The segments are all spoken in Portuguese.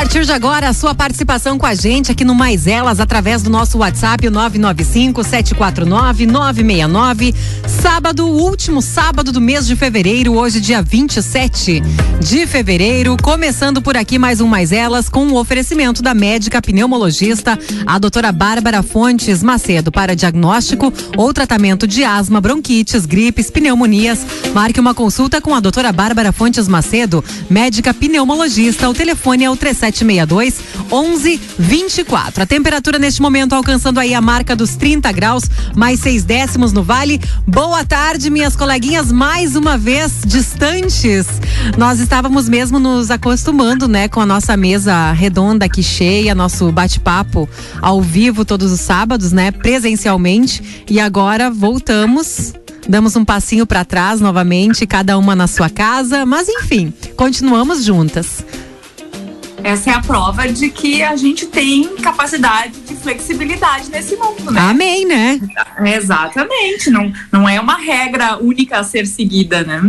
partir de agora, a sua participação com a gente aqui no Mais Elas, através do nosso WhatsApp, o 995-749-969. Sábado, último sábado do mês de fevereiro, hoje, dia 27 de fevereiro. Começando por aqui mais um Mais Elas, com o um oferecimento da médica pneumologista, a doutora Bárbara Fontes Macedo, para diagnóstico ou tratamento de asma, bronquites, gripes, pneumonias. Marque uma consulta com a doutora Bárbara Fontes Macedo, médica pneumologista. O telefone é o 3 3762 1124. A temperatura neste momento alcançando aí a marca dos 30 graus, mais seis décimos no vale. Boa tarde, minhas coleguinhas, mais uma vez distantes. Nós estávamos mesmo nos acostumando, né, com a nossa mesa redonda aqui cheia, nosso bate-papo ao vivo todos os sábados, né, presencialmente. E agora voltamos damos um passinho para trás novamente, cada uma na sua casa, mas enfim, continuamos juntas. Essa é a prova de que a gente tem capacidade de flexibilidade nesse mundo, né? Amém, né? Exatamente. Não, não é uma regra única a ser seguida, né?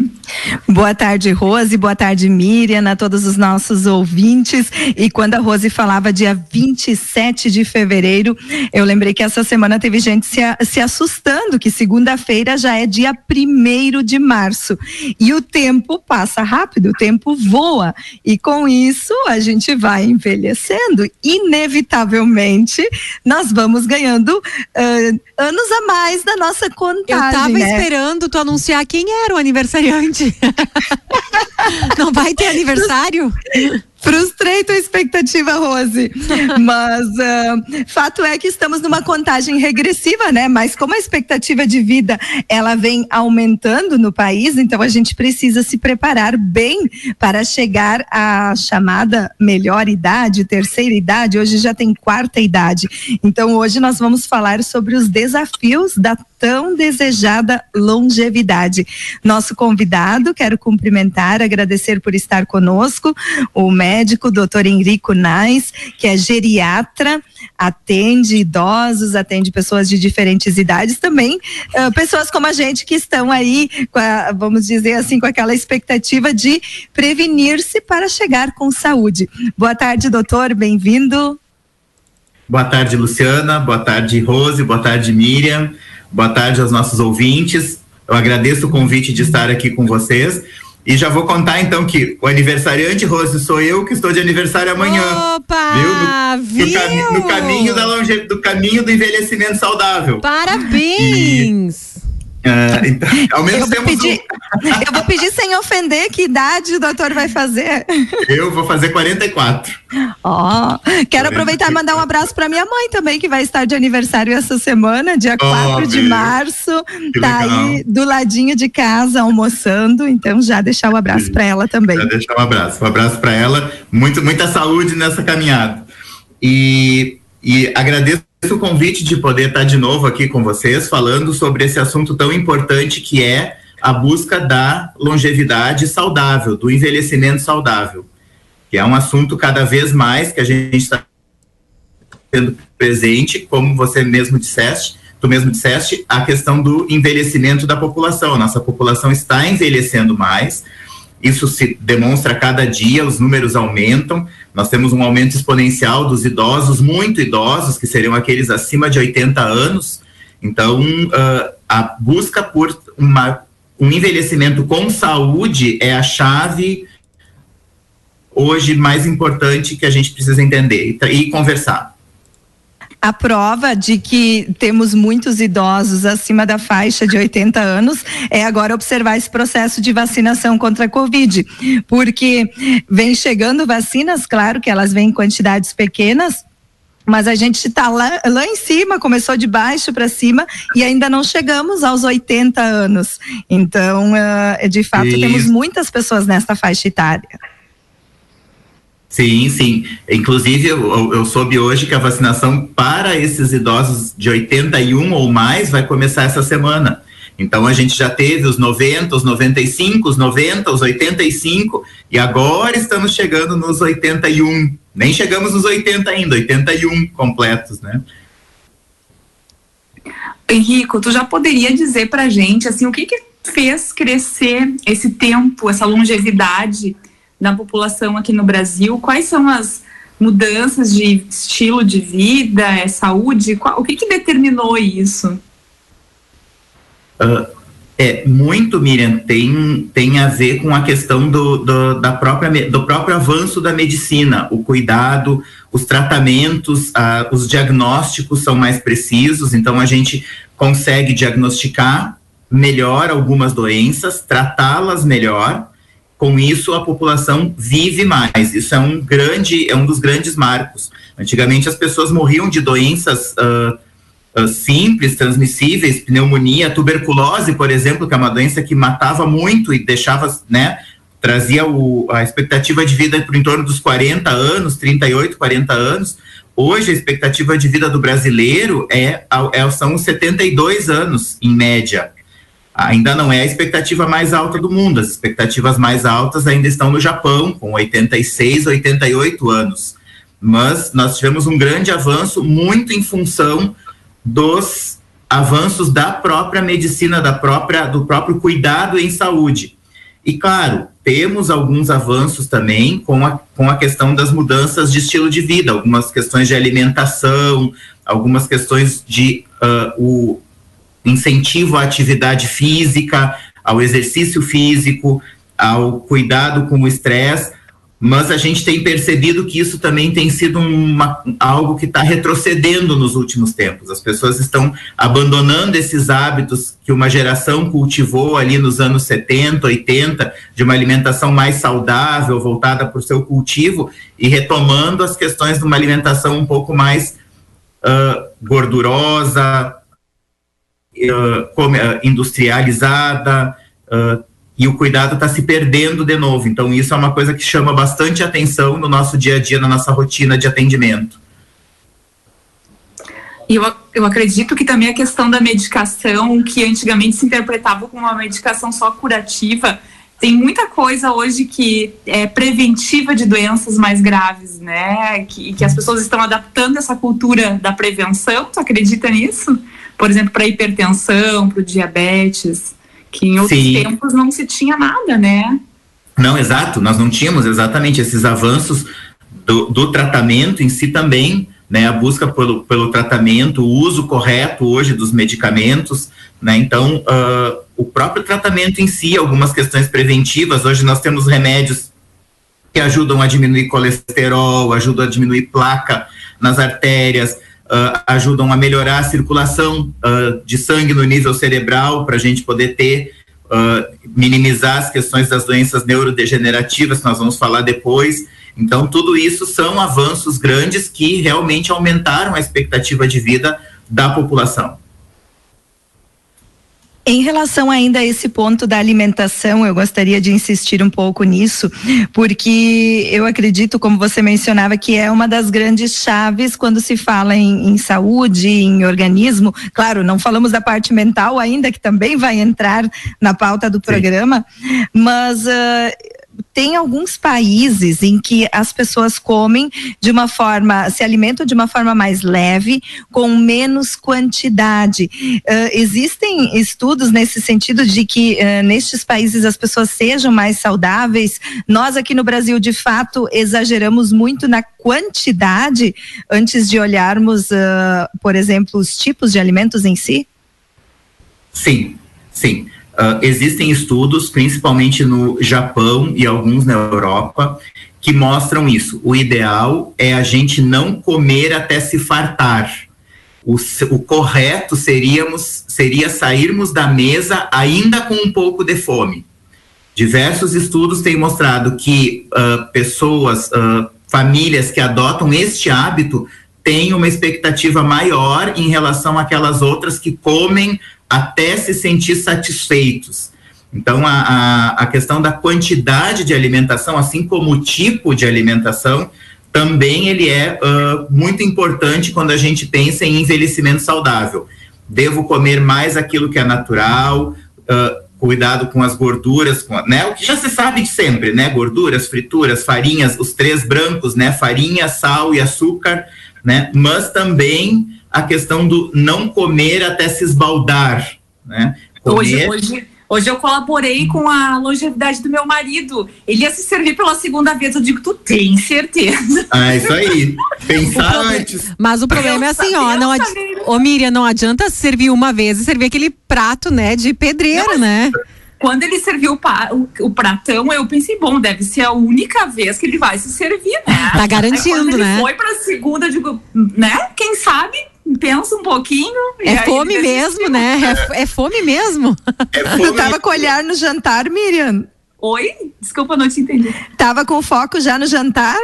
Boa tarde, Rose. Boa tarde, Miriam, a todos os nossos ouvintes. E quando a Rose falava dia 27 de fevereiro, eu lembrei que essa semana teve gente se, se assustando que segunda-feira já é dia primeiro de março. E o tempo passa rápido, o tempo voa. E com isso, a gente gente vai envelhecendo, inevitavelmente nós vamos ganhando uh, anos a mais da nossa contagem. Eu tava né? esperando tu anunciar quem era o aniversariante. Não vai ter aniversário? Frustrei tua expectativa, Rose. Mas uh, fato é que estamos numa contagem regressiva, né? Mas como a expectativa de vida ela vem aumentando no país, então a gente precisa se preparar bem para chegar à chamada melhor idade, terceira idade. Hoje já tem quarta idade. Então hoje nós vamos falar sobre os desafios da tão desejada longevidade. Nosso convidado, quero cumprimentar, agradecer por estar conosco, o médico doutor Henrico Nais, que é geriatra, atende idosos, atende pessoas de diferentes idades também, uh, pessoas como a gente que estão aí, a, vamos dizer assim, com aquela expectativa de prevenir-se para chegar com saúde. Boa tarde, doutor, bem-vindo. Boa tarde, Luciana. Boa tarde, Rose. Boa tarde, Miriam. Boa tarde aos nossos ouvintes. Eu agradeço o convite de estar aqui com vocês. E já vou contar então que o aniversariante, Rose, sou eu que estou de aniversário amanhã. Opa! Viu? No, viu? no, cami no caminho da longe do caminho do envelhecimento saudável. Parabéns! E Uh, então, ao menos eu, vou pedir, um... eu vou pedir sem ofender que idade o doutor vai fazer. Eu vou fazer 44. Ó, oh, quero aproveitar e mandar um abraço para minha mãe também, que vai estar de aniversário essa semana, dia oh, 4 de março. Que tá legal. aí do ladinho de casa almoçando, então já deixar o um abraço para ela também. Já deixar um abraço, um abraço para ela. Muito, muita saúde nessa caminhada. E, e agradeço o convite de poder estar de novo aqui com vocês, falando sobre esse assunto tão importante que é a busca da longevidade saudável, do envelhecimento saudável, que é um assunto cada vez mais que a gente está tendo presente, como você mesmo disseste, tu mesmo disseste, a questão do envelhecimento da população. Nossa população está envelhecendo mais, isso se demonstra a cada dia, os números aumentam. Nós temos um aumento exponencial dos idosos, muito idosos, que seriam aqueles acima de 80 anos. Então, uh, a busca por uma, um envelhecimento com saúde é a chave hoje mais importante que a gente precisa entender e, e conversar. A prova de que temos muitos idosos acima da faixa de 80 anos é agora observar esse processo de vacinação contra a Covid, porque vem chegando vacinas, claro que elas vêm em quantidades pequenas, mas a gente está lá, lá em cima, começou de baixo para cima e ainda não chegamos aos 80 anos. Então, uh, de fato, Isso. temos muitas pessoas nessa faixa etária. Sim, sim. Inclusive, eu, eu, soube hoje que a vacinação para esses idosos de 81 ou mais vai começar essa semana. Então, a gente já teve os 90, os 95, os 90, os 85 e agora estamos chegando nos 81. Nem chegamos nos 80 ainda, 81 completos, né? Henrico, tu já poderia dizer pra gente, assim, o que que fez crescer esse tempo, essa longevidade na população aqui no Brasil? Quais são as, mudanças de estilo de vida, é saúde? Qual, o que, que determinou isso? Uh, é, muito, Miriam, tem, tem a ver com a questão do, do, da própria, do próprio avanço da medicina, o cuidado, os tratamentos, uh, os diagnósticos são mais precisos, então a gente consegue diagnosticar melhor algumas doenças, tratá-las melhor. Com isso, a população vive mais. Isso é um grande, é um dos grandes marcos. Antigamente, as pessoas morriam de doenças uh, uh, simples, transmissíveis, pneumonia, tuberculose, por exemplo, que é uma doença que matava muito e deixava, né, trazia o, a expectativa de vida por em torno dos 40 anos, 38, 40 anos. Hoje, a expectativa de vida do brasileiro é, é são 72 anos, em média ainda não é a expectativa mais alta do mundo. As expectativas mais altas ainda estão no Japão, com 86, 88 anos. Mas nós tivemos um grande avanço, muito em função dos avanços da própria medicina, da própria, do próprio cuidado em saúde. E claro, temos alguns avanços também com a, com a questão das mudanças de estilo de vida, algumas questões de alimentação, algumas questões de uh, o, incentivo à atividade física, ao exercício físico, ao cuidado com o estresse, mas a gente tem percebido que isso também tem sido uma, algo que está retrocedendo nos últimos tempos. As pessoas estão abandonando esses hábitos que uma geração cultivou ali nos anos 70, 80, de uma alimentação mais saudável, voltada para o seu cultivo, e retomando as questões de uma alimentação um pouco mais uh, gordurosa, industrializada, e o cuidado está se perdendo de novo. Então, isso é uma coisa que chama bastante atenção no nosso dia a dia, na nossa rotina de atendimento. E eu, eu acredito que também a questão da medicação, que antigamente se interpretava como uma medicação só curativa, tem muita coisa hoje que é preventiva de doenças mais graves, né? Que, que as pessoas estão adaptando essa cultura da prevenção. Tu acredita nisso? Por exemplo, para hipertensão, para o diabetes, que em outros Sim. tempos não se tinha nada, né? Não, exato, nós não tínhamos exatamente esses avanços do, do tratamento em si também, né? A busca pelo, pelo tratamento, o uso correto hoje dos medicamentos, né? Então, uh, o próprio tratamento em si, algumas questões preventivas, hoje nós temos remédios que ajudam a diminuir colesterol, ajudam a diminuir placa nas artérias, uh, ajudam a melhorar a circulação uh, de sangue no nível cerebral, para a gente poder ter, uh, minimizar as questões das doenças neurodegenerativas, que nós vamos falar depois. Então, tudo isso são avanços grandes que realmente aumentaram a expectativa de vida da população. Em relação ainda a esse ponto da alimentação, eu gostaria de insistir um pouco nisso, porque eu acredito, como você mencionava, que é uma das grandes chaves quando se fala em, em saúde, em organismo. Claro, não falamos da parte mental ainda, que também vai entrar na pauta do Sim. programa, mas uh, tem alguns países em que as pessoas comem de uma forma, se alimentam de uma forma mais leve, com menos quantidade. Uh, existem estudos nesse sentido de que uh, nestes países as pessoas sejam mais saudáveis. Nós aqui no Brasil, de fato, exageramos muito na quantidade antes de olharmos, uh, por exemplo, os tipos de alimentos em si? Sim, sim. Uh, existem estudos, principalmente no Japão e alguns na Europa, que mostram isso. O ideal é a gente não comer até se fartar. O, o correto seríamos, seria sairmos da mesa ainda com um pouco de fome. Diversos estudos têm mostrado que uh, pessoas, uh, famílias que adotam este hábito têm uma expectativa maior em relação àquelas outras que comem até se sentir satisfeitos. Então, a, a, a, questão da quantidade de alimentação, assim como o tipo de alimentação, também ele é uh, muito importante quando a gente pensa em envelhecimento saudável. Devo comer mais aquilo que é natural, uh, cuidado com as gorduras, com, né? O que já se sabe de sempre, né? Gorduras, frituras, farinhas, os três brancos, né? Farinha, sal e açúcar, né? Mas também a questão do não comer até se esbaldar, né? Comer... Hoje, hoje, Hoje eu colaborei com a longevidade do meu marido. Ele ia se servir pela segunda vez. Eu digo, tu tem certeza? Ah, isso aí. Pensar antes. Mas o problema é assim, ó, não adi... Ô Miriam, não adianta servir uma vez e servir aquele prato, né, de pedreiro, não, né? Quando ele serviu o, pa, o, o, pratão, eu pensei, bom, deve ser a única vez que ele vai se servir, né? Tá garantindo, Aí, né? Foi pra segunda, digo, né? Quem sabe pensa um pouquinho. É fome mesmo, né? É, é, fome mesmo. É fome. Tu tava com o olhar no jantar, Miriam? Oi? Desculpa, não te entendi. Tava com foco já no jantar?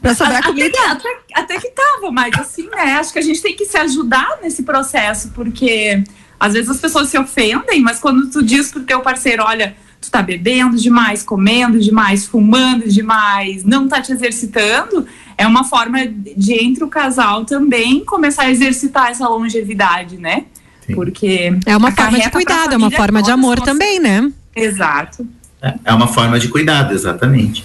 Pra sobrar até comida? Que, até, até, que tava, mas assim, né? Acho que a gente tem que se ajudar nesse processo, porque às vezes as pessoas se ofendem, mas quando tu diz pro teu parceiro, olha, tu tá bebendo demais, comendo demais, fumando demais, não tá te exercitando, é uma forma de, entre o casal também, começar a exercitar essa longevidade, né? Sim. Porque. É uma forma de cuidado, é uma forma de amor também, né? Exato. É uma forma de cuidado, exatamente.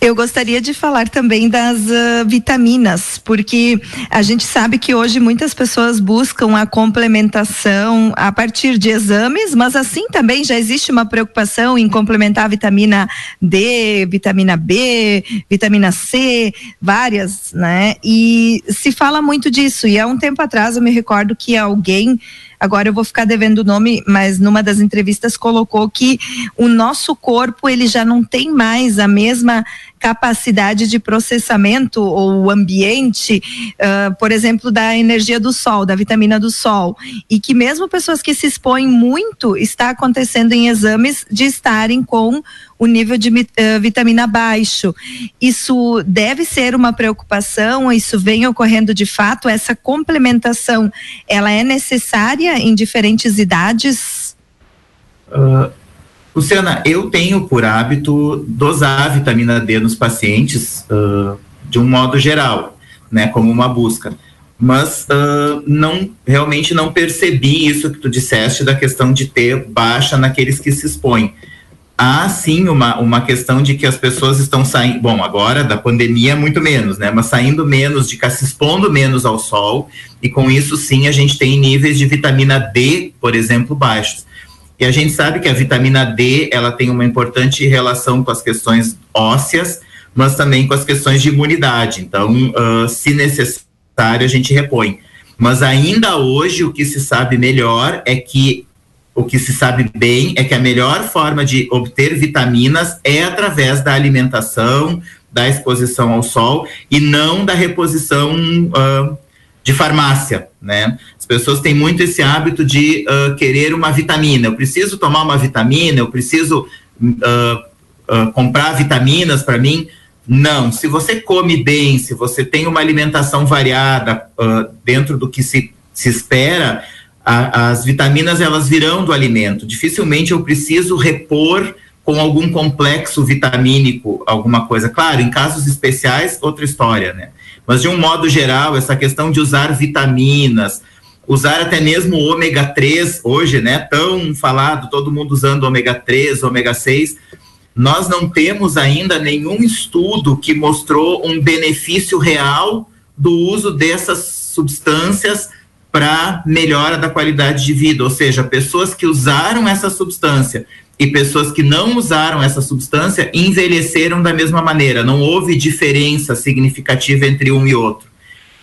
Eu gostaria de falar também das uh, vitaminas, porque a gente sabe que hoje muitas pessoas buscam a complementação a partir de exames, mas assim também já existe uma preocupação em complementar a vitamina D, vitamina B, vitamina C, várias, né? E se fala muito disso. E há um tempo atrás eu me recordo que alguém agora eu vou ficar devendo o nome, mas numa das entrevistas colocou que o nosso corpo ele já não tem mais a mesma capacidade de processamento ou ambiente, uh, por exemplo, da energia do sol, da vitamina do sol, e que mesmo pessoas que se expõem muito está acontecendo em exames de estarem com o nível de uh, vitamina baixo. Isso deve ser uma preocupação, isso vem ocorrendo de fato, essa complementação, ela é necessária em diferentes idades? Uh, Luciana, eu tenho por hábito dosar vitamina D nos pacientes uh, de um modo geral, né, como uma busca. Mas uh, não realmente não percebi isso que tu disseste da questão de ter baixa naqueles que se expõem. Há sim uma, uma questão de que as pessoas estão saindo, bom, agora da pandemia muito menos, né? Mas saindo menos, de se expondo menos ao sol, e com isso sim a gente tem níveis de vitamina D, por exemplo, baixos. E a gente sabe que a vitamina D ela tem uma importante relação com as questões ósseas, mas também com as questões de imunidade. Então, uh, se necessário, a gente repõe. Mas ainda hoje o que se sabe melhor é que o que se sabe bem é que a melhor forma de obter vitaminas é através da alimentação, da exposição ao sol e não da reposição uh, de farmácia, né? As pessoas têm muito esse hábito de uh, querer uma vitamina. Eu preciso tomar uma vitamina, eu preciso uh, uh, comprar vitaminas para mim. Não, se você come bem, se você tem uma alimentação variada dentro do que se, se espera, a, as vitaminas elas virão do alimento. Dificilmente eu preciso repor com algum complexo vitamínico, alguma coisa. Claro, em casos especiais, outra história, né? Mas de um modo geral, essa questão de usar vitaminas, usar até mesmo o ômega 3, hoje, né, tão falado, todo mundo usando ômega 3, ômega 6, nós não temos ainda nenhum estudo que mostrou um benefício real do uso dessas substâncias para melhora da qualidade de vida, ou seja, pessoas que usaram essa substância e pessoas que não usaram essa substância envelheceram da mesma maneira, não houve diferença significativa entre um e outro.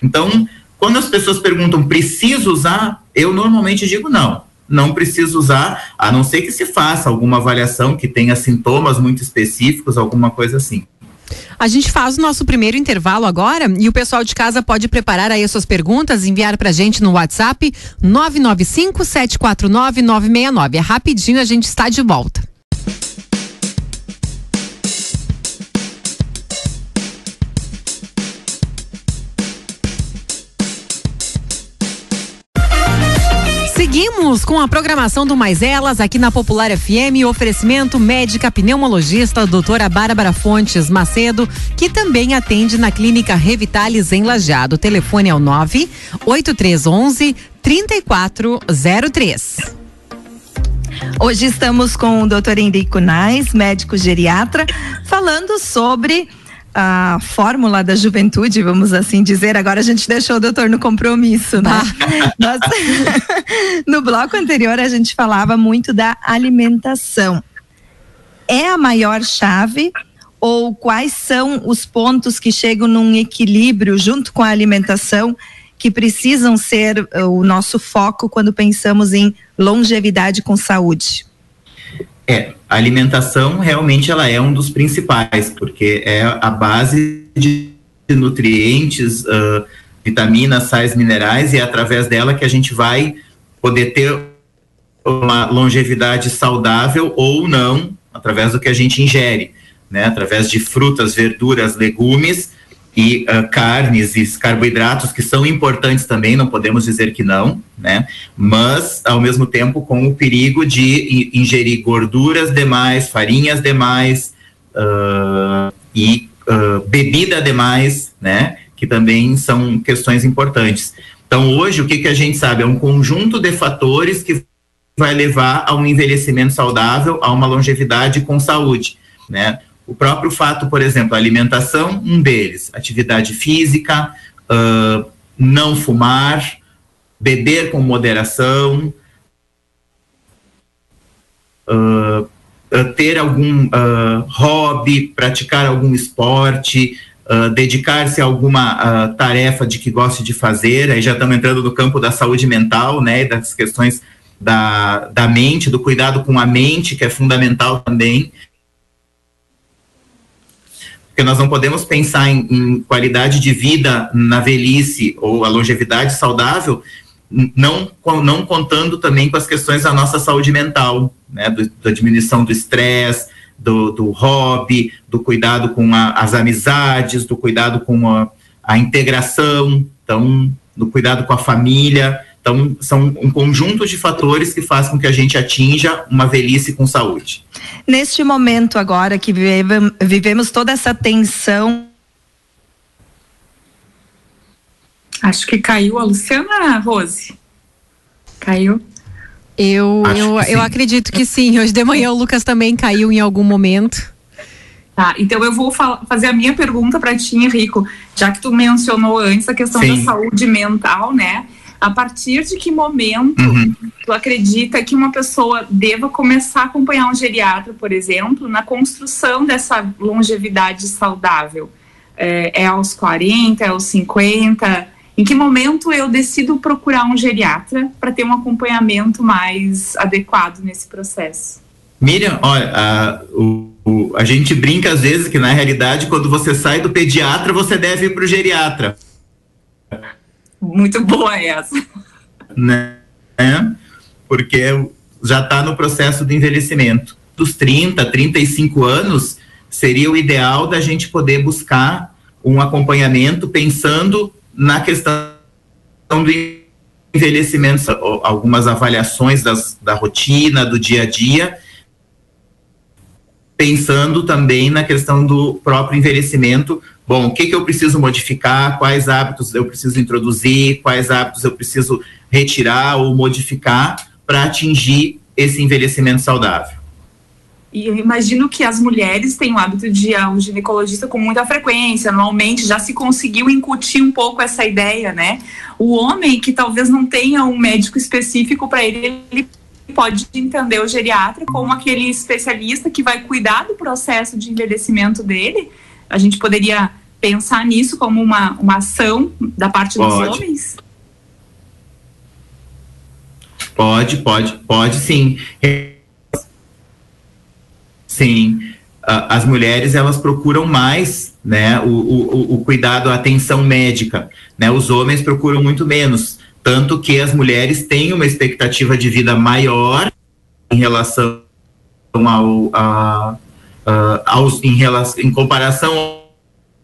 Então, quando as pessoas perguntam, preciso usar? Eu normalmente digo não, não preciso usar, a não ser que se faça alguma avaliação que tenha sintomas muito específicos, alguma coisa assim. A gente faz o nosso primeiro intervalo agora e o pessoal de casa pode preparar aí as suas perguntas, enviar pra gente no WhatsApp 995 749 969. É rapidinho, a gente está de volta. Seguimos com a programação do Mais Elas aqui na Popular FM, oferecimento médica pneumologista doutora Bárbara Fontes Macedo, que também atende na clínica Revitalis em Lajeado. O telefone é o 98311 3403. Hoje estamos com o doutor Henrico Nais, médico geriatra, falando sobre a fórmula da juventude, vamos assim dizer. Agora a gente deixou o doutor no compromisso, né? Mas, no bloco anterior a gente falava muito da alimentação. É a maior chave ou quais são os pontos que chegam num equilíbrio junto com a alimentação que precisam ser o nosso foco quando pensamos em longevidade com saúde? É, a alimentação realmente ela é um dos principais, porque é a base de nutrientes, uh, vitaminas, sais, minerais, e é através dela que a gente vai poder ter uma longevidade saudável ou não, através do que a gente ingere, né? Através de frutas, verduras, legumes e uh, carnes e carboidratos que são importantes também, não podemos dizer que não, né? Mas ao mesmo tempo com o perigo de ingerir gorduras demais, farinhas demais uh, e uh, bebida demais, né? Que também são questões importantes. Então hoje o que que a gente sabe é um conjunto de fatores que vai levar a um envelhecimento saudável, a uma longevidade com saúde, né? O próprio fato, por exemplo, alimentação, um deles, atividade física, uh, não fumar, beber com moderação, uh, ter algum uh, hobby, praticar algum esporte, uh, dedicar-se a alguma tarefa de que goste de fazer. Aí já estamos entrando no campo da saúde mental, né, das questões da, da mente, do cuidado com a mente, que é fundamental também porque nós não podemos pensar em, em, qualidade de vida na velhice ou a longevidade saudável, não, não contando também com as questões da nossa saúde mental, né, do, da diminuição do estresse, do, do hobby, do cuidado com a, as amizades, do cuidado com a, a integração, então, do cuidado com a família. Então, são um conjunto de fatores que faz com que a gente atinja uma velhice com saúde. Neste momento agora que vivemos toda essa tensão. Acho que caiu a Luciana Rose. Caiu? Eu, eu, eu acredito que sim. Hoje de manhã o Lucas também caiu em algum momento. Tá, então eu vou fazer a minha pergunta para ti, Henrico, já que tu mencionou antes a questão sim. da saúde mental, né? A partir de que momento uhum. tu acredita que uma pessoa deva começar a acompanhar um geriatra, por exemplo, na construção dessa longevidade saudável? É, é aos 40, é aos 50? Em que momento eu decido procurar um geriatra para ter um acompanhamento mais adequado nesse processo? Miriam, olha, a, o, o, a gente brinca às vezes que na realidade quando você sai do pediatra você deve ir para o geriatra. Muito boa essa. Né? Porque já está no processo de envelhecimento. Dos 30, 35 anos, seria o ideal da gente poder buscar um acompanhamento pensando na questão do envelhecimento, algumas avaliações das, da rotina, do dia a dia, pensando também na questão do próprio envelhecimento, bom, o que, que eu preciso modificar, quais hábitos eu preciso introduzir, quais hábitos eu preciso retirar ou modificar para atingir esse envelhecimento saudável. E eu imagino que as mulheres têm o hábito de ir ao ginecologista com muita frequência, normalmente já se conseguiu incutir um pouco essa ideia, né? O homem que talvez não tenha um médico específico para ele, ele pode entender o geriatra como aquele especialista que vai cuidar do processo de envelhecimento dele a gente poderia pensar nisso como uma, uma ação da parte pode. dos homens? Pode, pode, pode sim. Sim. As mulheres elas procuram mais né, o, o, o cuidado, a atenção médica. Né? Os homens procuram muito menos. Tanto que as mulheres têm uma expectativa de vida maior em relação ao, a, uh, aos, em, relação, em comparação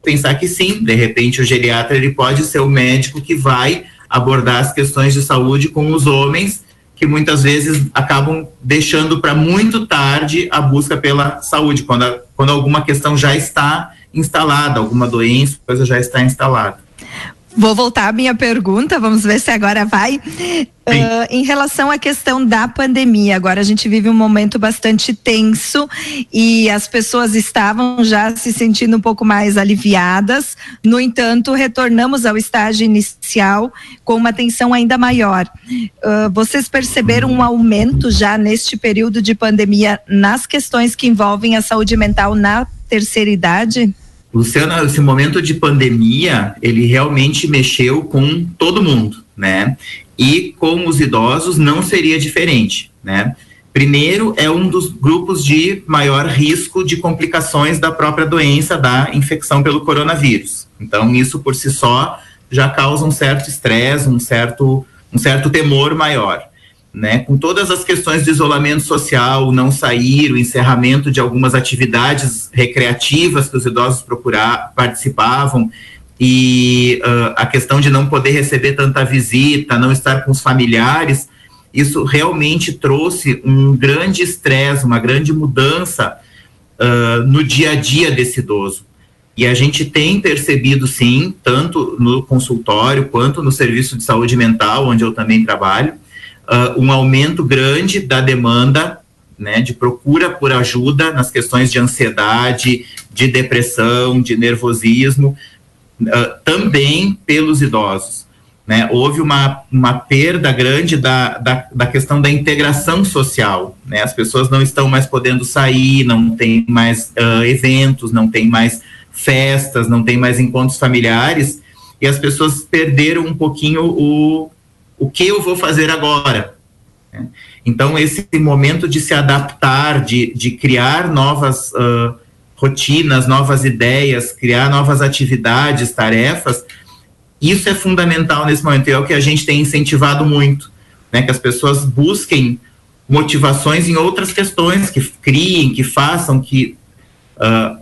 pensar que sim, de repente o geriatra ele pode ser o médico que vai abordar as questões de saúde com os homens que muitas vezes acabam deixando para muito tarde a busca pela saúde, quando, a, quando alguma questão já está instalada, alguma doença, coisa já está instalada. Vou voltar à minha pergunta, vamos ver se agora vai. Uh, em relação à questão da pandemia, agora a gente vive um momento bastante tenso e as pessoas estavam já se sentindo um pouco mais aliviadas. No entanto, retornamos ao estágio inicial com uma tensão ainda maior. Uh, vocês perceberam um aumento já neste período de pandemia nas questões que envolvem a saúde mental na terceira idade? Luciana, esse momento de pandemia, ele realmente mexeu com todo mundo, né? E com os idosos não seria diferente, né? Primeiro, é um dos grupos de maior risco de complicações da própria doença, da infecção pelo coronavírus. Então, isso por si só já causa um certo estresse, um certo, um certo temor maior né, com todas as questões de isolamento social, não sair, o encerramento de algumas atividades recreativas que os idosos procurar, participavam, e uh, a questão de não poder receber tanta visita, não estar com os familiares, isso realmente trouxe um grande estresse, uma grande mudança uh, no dia a dia desse idoso. E a gente tem percebido, sim, tanto no consultório quanto no serviço de saúde mental, onde eu também trabalho, uh, um aumento grande da demanda né, de procura por ajuda nas questões de ansiedade, de depressão, de nervosismo, uh, também pelos idosos. Né? Houve uma, uma perda grande da, da, da questão da integração social. Né? As pessoas não estão mais podendo sair, não tem mais uh, eventos, não tem mais festas, não tem mais encontros familiares, e as pessoas perderam um pouquinho o, o que eu vou fazer agora? Então, esse momento de se adaptar, de, de criar novas uh, rotinas, novas ideias, criar novas atividades, tarefas, isso é fundamental nesse momento, e é o que a gente tem incentivado muito, né? que as pessoas busquem motivações em outras questões, que criem, que façam, que uh,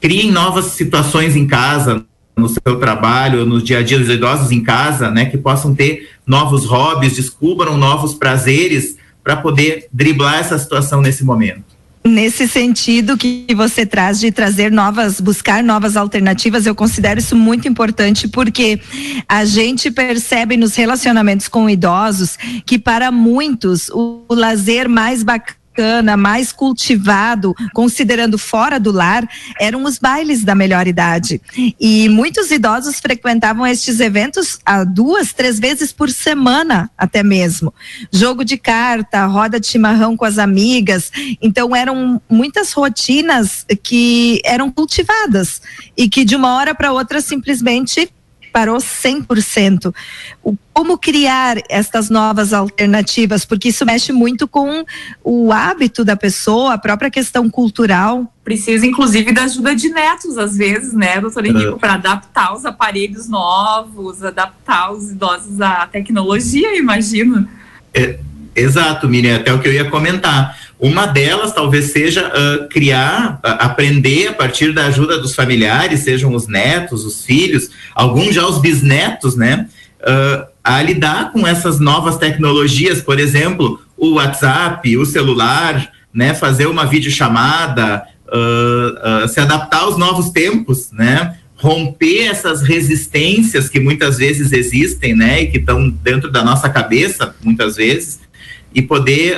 criem novas situações em casa, no seu trabalho, no dia a dia dos idosos em casa, né, que possam ter novos hobbies, descubram novos prazeres para poder driblar essa situação nesse momento. Nesse sentido que você traz de trazer novas, buscar novas alternativas, eu considero isso muito importante porque a gente percebe nos relacionamentos com idosos que para muitos o, o lazer mais bacana bacana, mais cultivado, considerando fora do lar, eram os bailes da melhor idade. E muitos idosos frequentavam estes eventos a duas, três vezes por semana, até mesmo. Jogo de carta, roda de chimarrão com as amigas. Então, eram muitas rotinas que eram cultivadas e que de uma hora para outra simplesmente parou 100%. O, como criar estas novas alternativas? Porque isso mexe muito com o hábito da pessoa, a própria questão cultural. Precisa, inclusive, da ajuda de netos, às vezes, né, doutor Henrique, para adaptar os aparelhos novos, adaptar os idosos à tecnologia, imagino. É, exato, Miriam, até o que eu ia comentar uma delas talvez seja uh, criar, uh, aprender a partir da ajuda dos familiares, sejam os netos, os filhos, alguns já os bisnetos, né? Uh, a lidar com essas novas tecnologias, por exemplo, o WhatsApp, o celular, né? Fazer uma videochamada, se adaptar aos novos tempos, né? Romper essas resistências que muitas vezes existem, né? E que estão dentro da nossa cabeça, muitas vezes, e poder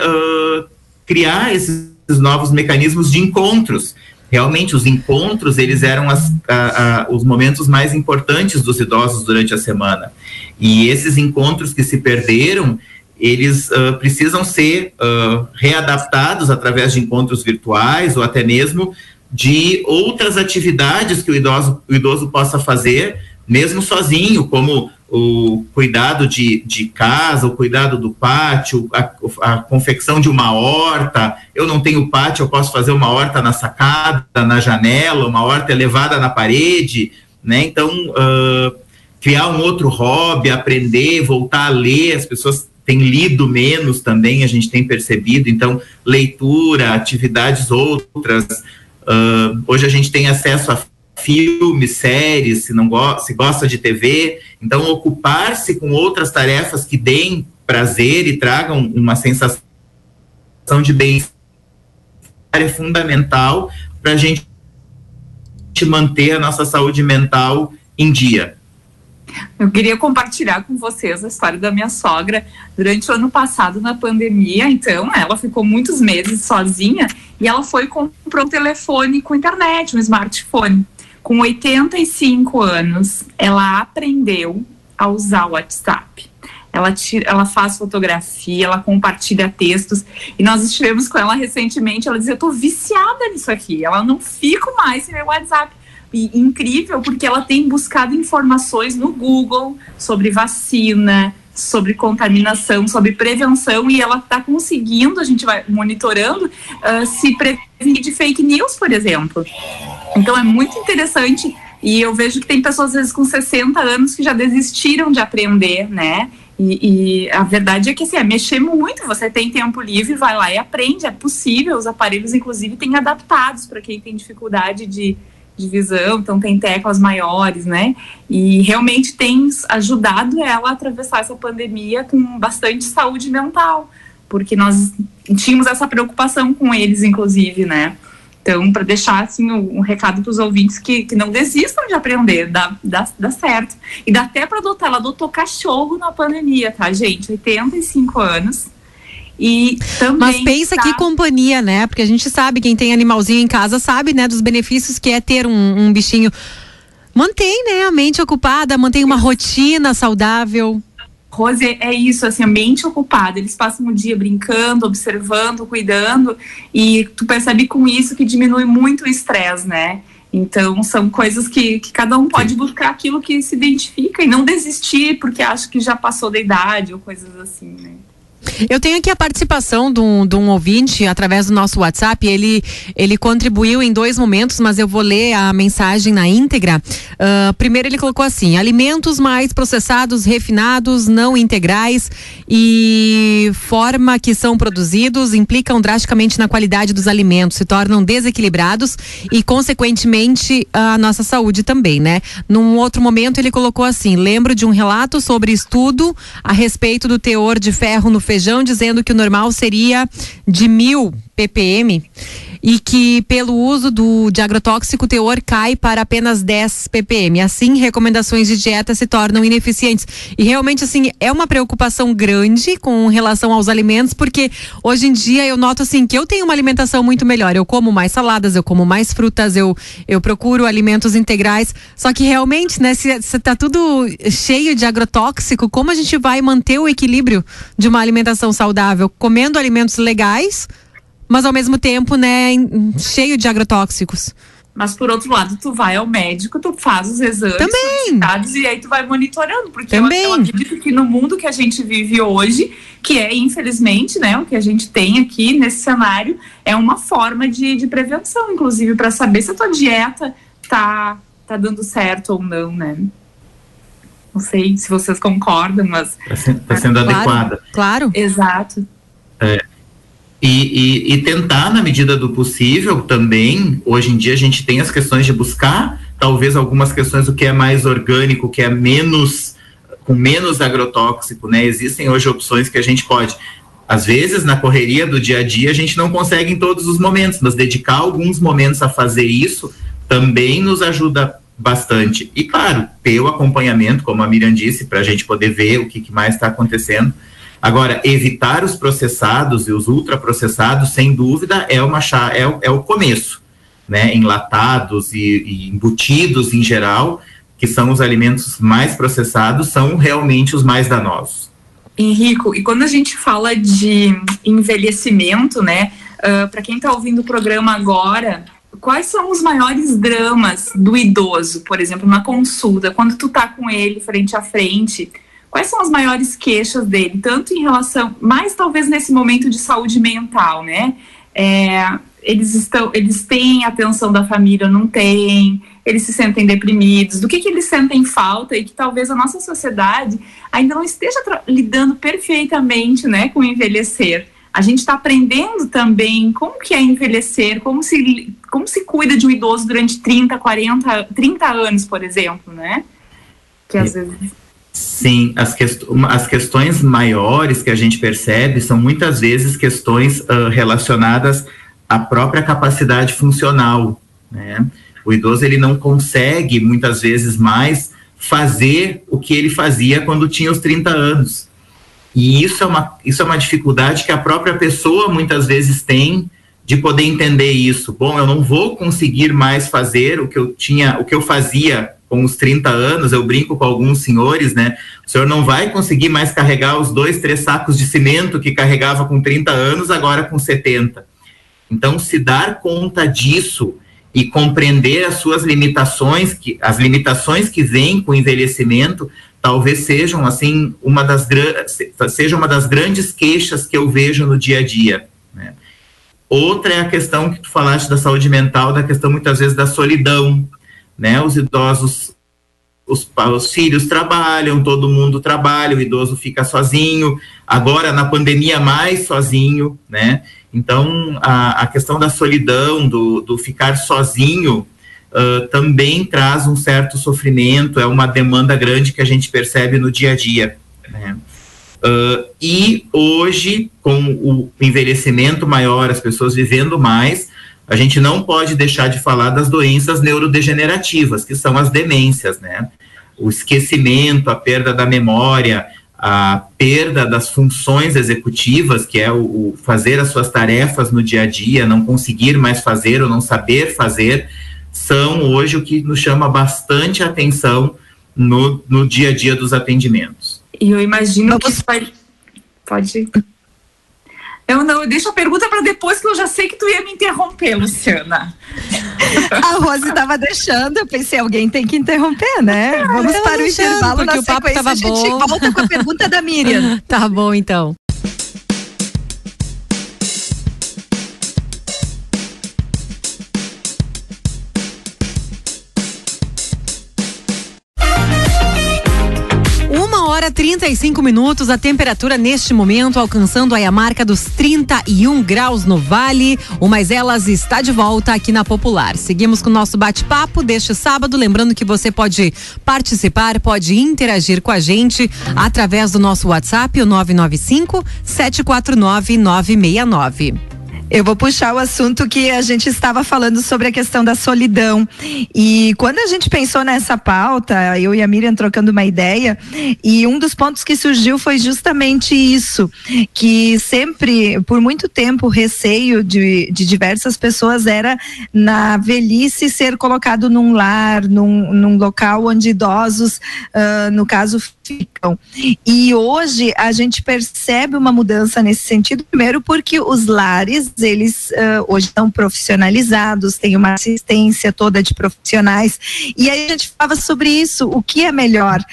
criar esses novos mecanismos de encontros. Realmente, os encontros, eles eram as, a, a, os momentos mais importantes dos idosos durante a semana. E esses encontros que se perderam, eles uh, precisam ser uh, readaptados através de encontros virtuais ou até mesmo de outras atividades que o idoso, o idoso possa fazer, mesmo sozinho, como o cuidado de, de casa, o cuidado do pátio, a, a, confecção de uma horta. Eu não tenho pátio, eu posso fazer uma horta na sacada, na janela, uma horta elevada na parede, né? Então, uh, criar um outro hobby, aprender, voltar a ler, as pessoas têm lido menos também, a gente tem percebido, então, leitura, atividades outras. Uh, hoje a gente tem acesso a filmes, séries, se não go se gosta de TV, então ocupar-se com outras tarefas que deem prazer e tragam uma sensação de bem é fundamental para a gente manter a nossa saúde mental em dia. Eu queria compartilhar com vocês a história da minha sogra. Durante o ano passado, na pandemia, então, ela ficou muitos meses sozinha e ela foi comprar um telefone com internet, um smartphone. Com 85 anos, ela aprendeu a usar o WhatsApp. Ela, tira, ela faz fotografia, ela compartilha textos. E nós estivemos com ela recentemente. Ela dizia: Eu tô viciada nisso aqui. Ela não fico mais sem meu WhatsApp e incrível porque ela tem buscado informações no Google sobre vacina, sobre contaminação, sobre prevenção e ela está conseguindo, a gente vai monitorando, uh, se prevenir de fake news, por exemplo. Então é muito interessante e eu vejo que tem pessoas às vezes com 60 anos que já desistiram de aprender, né? E, e, a verdade é que assim, é mexer muito. Você tem tempo livre, vai lá e aprende. É possível. Os aparelhos, inclusive, têm adaptados para quem tem dificuldade de, de visão, então tem teclas maiores, né? E realmente tem ajudado ela a atravessar essa pandemia com bastante saúde mental, porque nós tínhamos essa preocupação com eles, inclusive, né? Então, para deixar assim um, recado para os ouvintes que, que não desistam de aprender, dá, dá, dá certo. E dá até para adotar, ela adotou cachorro na pandemia, tá, gente? 85 anos e também Mas pensa tá... que companhia, né? Porque a gente sabe, quem tem animalzinho em casa sabe, né, dos benefícios que é ter um, um bichinho. Mantém, né, a mente ocupada, mantém uma rotina saudável. Rose, é isso, assim, a mente ocupada. Eles passam o dia brincando, observando, cuidando, e tu percebe com isso que diminui muito o estresse, né? Então, são coisas que, que cada um pode buscar aquilo que se identifica e não desistir porque acha que já passou da idade ou coisas assim, né? Eu tenho aqui a participação de um, de um, ouvinte através do nosso WhatsApp. Ele, ele contribuiu em dois momentos, mas eu vou ler a mensagem na íntegra. Uh, primeiro, ele colocou assim: alimentos mais processados, refinados, não integrais e forma que são produzidos implicam drasticamente na qualidade dos alimentos, se tornam desequilibrados e, consequentemente, a nossa saúde também, né? Num outro momento, ele colocou assim: lembro de um relato sobre estudo a respeito do teor de ferro no feijão, dizendo que o normal seria de mil ppm e que pelo uso do de agrotóxico o teor cai para apenas 10 ppm. Assim, recomendações de dieta se tornam ineficientes. E realmente assim, é uma preocupação grande com relação aos alimentos, porque hoje em dia eu noto assim que eu tenho uma alimentação muito melhor. Eu como mais saladas, eu como mais frutas, eu eu procuro alimentos integrais. Só que realmente, né, se, se tá tudo cheio de agrotóxico, como a gente vai manter o equilíbrio de uma alimentação saudável comendo alimentos legais? Mas ao mesmo tempo, né, cheio de agrotóxicos. Mas por outro lado, tu vai ao médico, tu faz os exames Também. e aí tu vai monitorando, porque Também. Eu, eu acredito que no mundo que a gente vive hoje, que é infelizmente, né, o que a gente tem aqui nesse cenário, é uma forma de, de prevenção, inclusive para saber se a tua dieta tá tá dando certo ou não, né? Não sei se vocês concordam, mas está sendo, tá sendo claro, adequada. Claro. Exato. É, e, e, e, tentar, na medida do possível, também, hoje em dia a gente tem as questões de buscar, talvez algumas questões do que é mais orgânico, que é menos, com menos agrotóxico, né? Existem hoje opções que a gente pode. Às vezes, na correria do dia a dia, a gente não consegue em todos os momentos, mas dedicar alguns momentos a fazer isso também nos ajuda bastante. E, claro, ter o acompanhamento, como a Miriam disse, para a gente poder ver o que, que mais está acontecendo Agora, evitar os processados e os ultraprocessados, sem dúvida, é, uma, é, é o começo. Né? Enlatados e, e embutidos em geral, que são os alimentos mais processados, são realmente os mais danosos. Henrico, e quando a gente fala de envelhecimento, né? Uh, Para quem está ouvindo o programa agora, quais são os maiores dramas do idoso, por exemplo, na consulta, quando tu tá com ele frente a frente? Quais são as maiores queixas dele, tanto em relação, mais talvez nesse momento de saúde mental, né? É, eles estão, eles têm atenção da família, não têm, eles se sentem deprimidos, do que, que eles sentem falta e que talvez a nossa sociedade ainda não esteja lidando perfeitamente, né, com envelhecer. A gente está aprendendo também como que é envelhecer, como se, como se cuida de um idoso durante 30, 40, 30 anos, por exemplo, né? Que às vezes Sim, as, quest as questões maiores que a gente percebe são muitas vezes questões uh, relacionadas à própria capacidade funcional, né? O idoso ele não consegue muitas vezes mais fazer o que ele fazia quando tinha os 30 anos. E isso é uma, isso é uma dificuldade que a própria pessoa muitas vezes tem de poder entender isso. Bom, eu não vou conseguir mais fazer o que eu tinha, o que eu fazia com os 30 anos, eu brinco com alguns senhores, né? O senhor não vai conseguir mais carregar os dois, três sacos de cimento que carregava com 30 anos, agora com 70. Então, se dar conta disso e compreender as suas limitações, que as limitações que vêm com o envelhecimento, talvez sejam assim uma das seja uma das grandes queixas que eu vejo no dia a dia. Né? Outra é a questão que tu falaste da saúde mental, da questão muitas vezes da solidão, né? Os idosos, os, os filhos trabalham, todo mundo trabalha, o idoso fica sozinho. Agora na pandemia mais sozinho, né? Então a, a questão da solidão, do, do ficar sozinho, uh, também traz um certo sofrimento, é uma demanda grande que a gente percebe no dia a dia. Né? Uh, e hoje, com o envelhecimento maior, as pessoas vivendo mais, a gente não pode deixar de falar das doenças neurodegenerativas, que são as demências, né? O esquecimento, a perda da memória, a perda das funções executivas, que é o, o fazer as suas tarefas no dia a dia, não conseguir mais fazer ou não saber fazer, são hoje o que nos chama bastante atenção no, no dia a dia dos atendimentos. E eu imagino Vamos... que. Pode. Eu não, deixa a pergunta para depois que eu já sei que tu ia me interromper, Luciana. A Rose estava deixando, eu pensei, alguém tem que interromper, né? Vamos para o intervalo na o papo sequência, a gente bom. volta com a pergunta da Miriam. tá bom, então. 35 minutos, a temperatura neste momento alcançando a marca dos 31 graus no Vale. O Mais Elas está de volta aqui na Popular. Seguimos com o nosso bate-papo deste sábado, lembrando que você pode participar, pode interagir com a gente através do nosso WhatsApp, o 995 749 969. Eu vou puxar o assunto que a gente estava falando sobre a questão da solidão. E quando a gente pensou nessa pauta, eu e a Miriam trocando uma ideia, e um dos pontos que surgiu foi justamente isso, que sempre, por muito tempo, o receio de, de diversas pessoas era na velhice ser colocado num lar, num, num local onde idosos, uh, no caso, ficam. E hoje a gente percebe uma mudança nesse sentido, primeiro porque os lares, eles uh, hoje estão profissionalizados, tem uma assistência toda de profissionais. E aí a gente falava sobre isso, o que é melhor?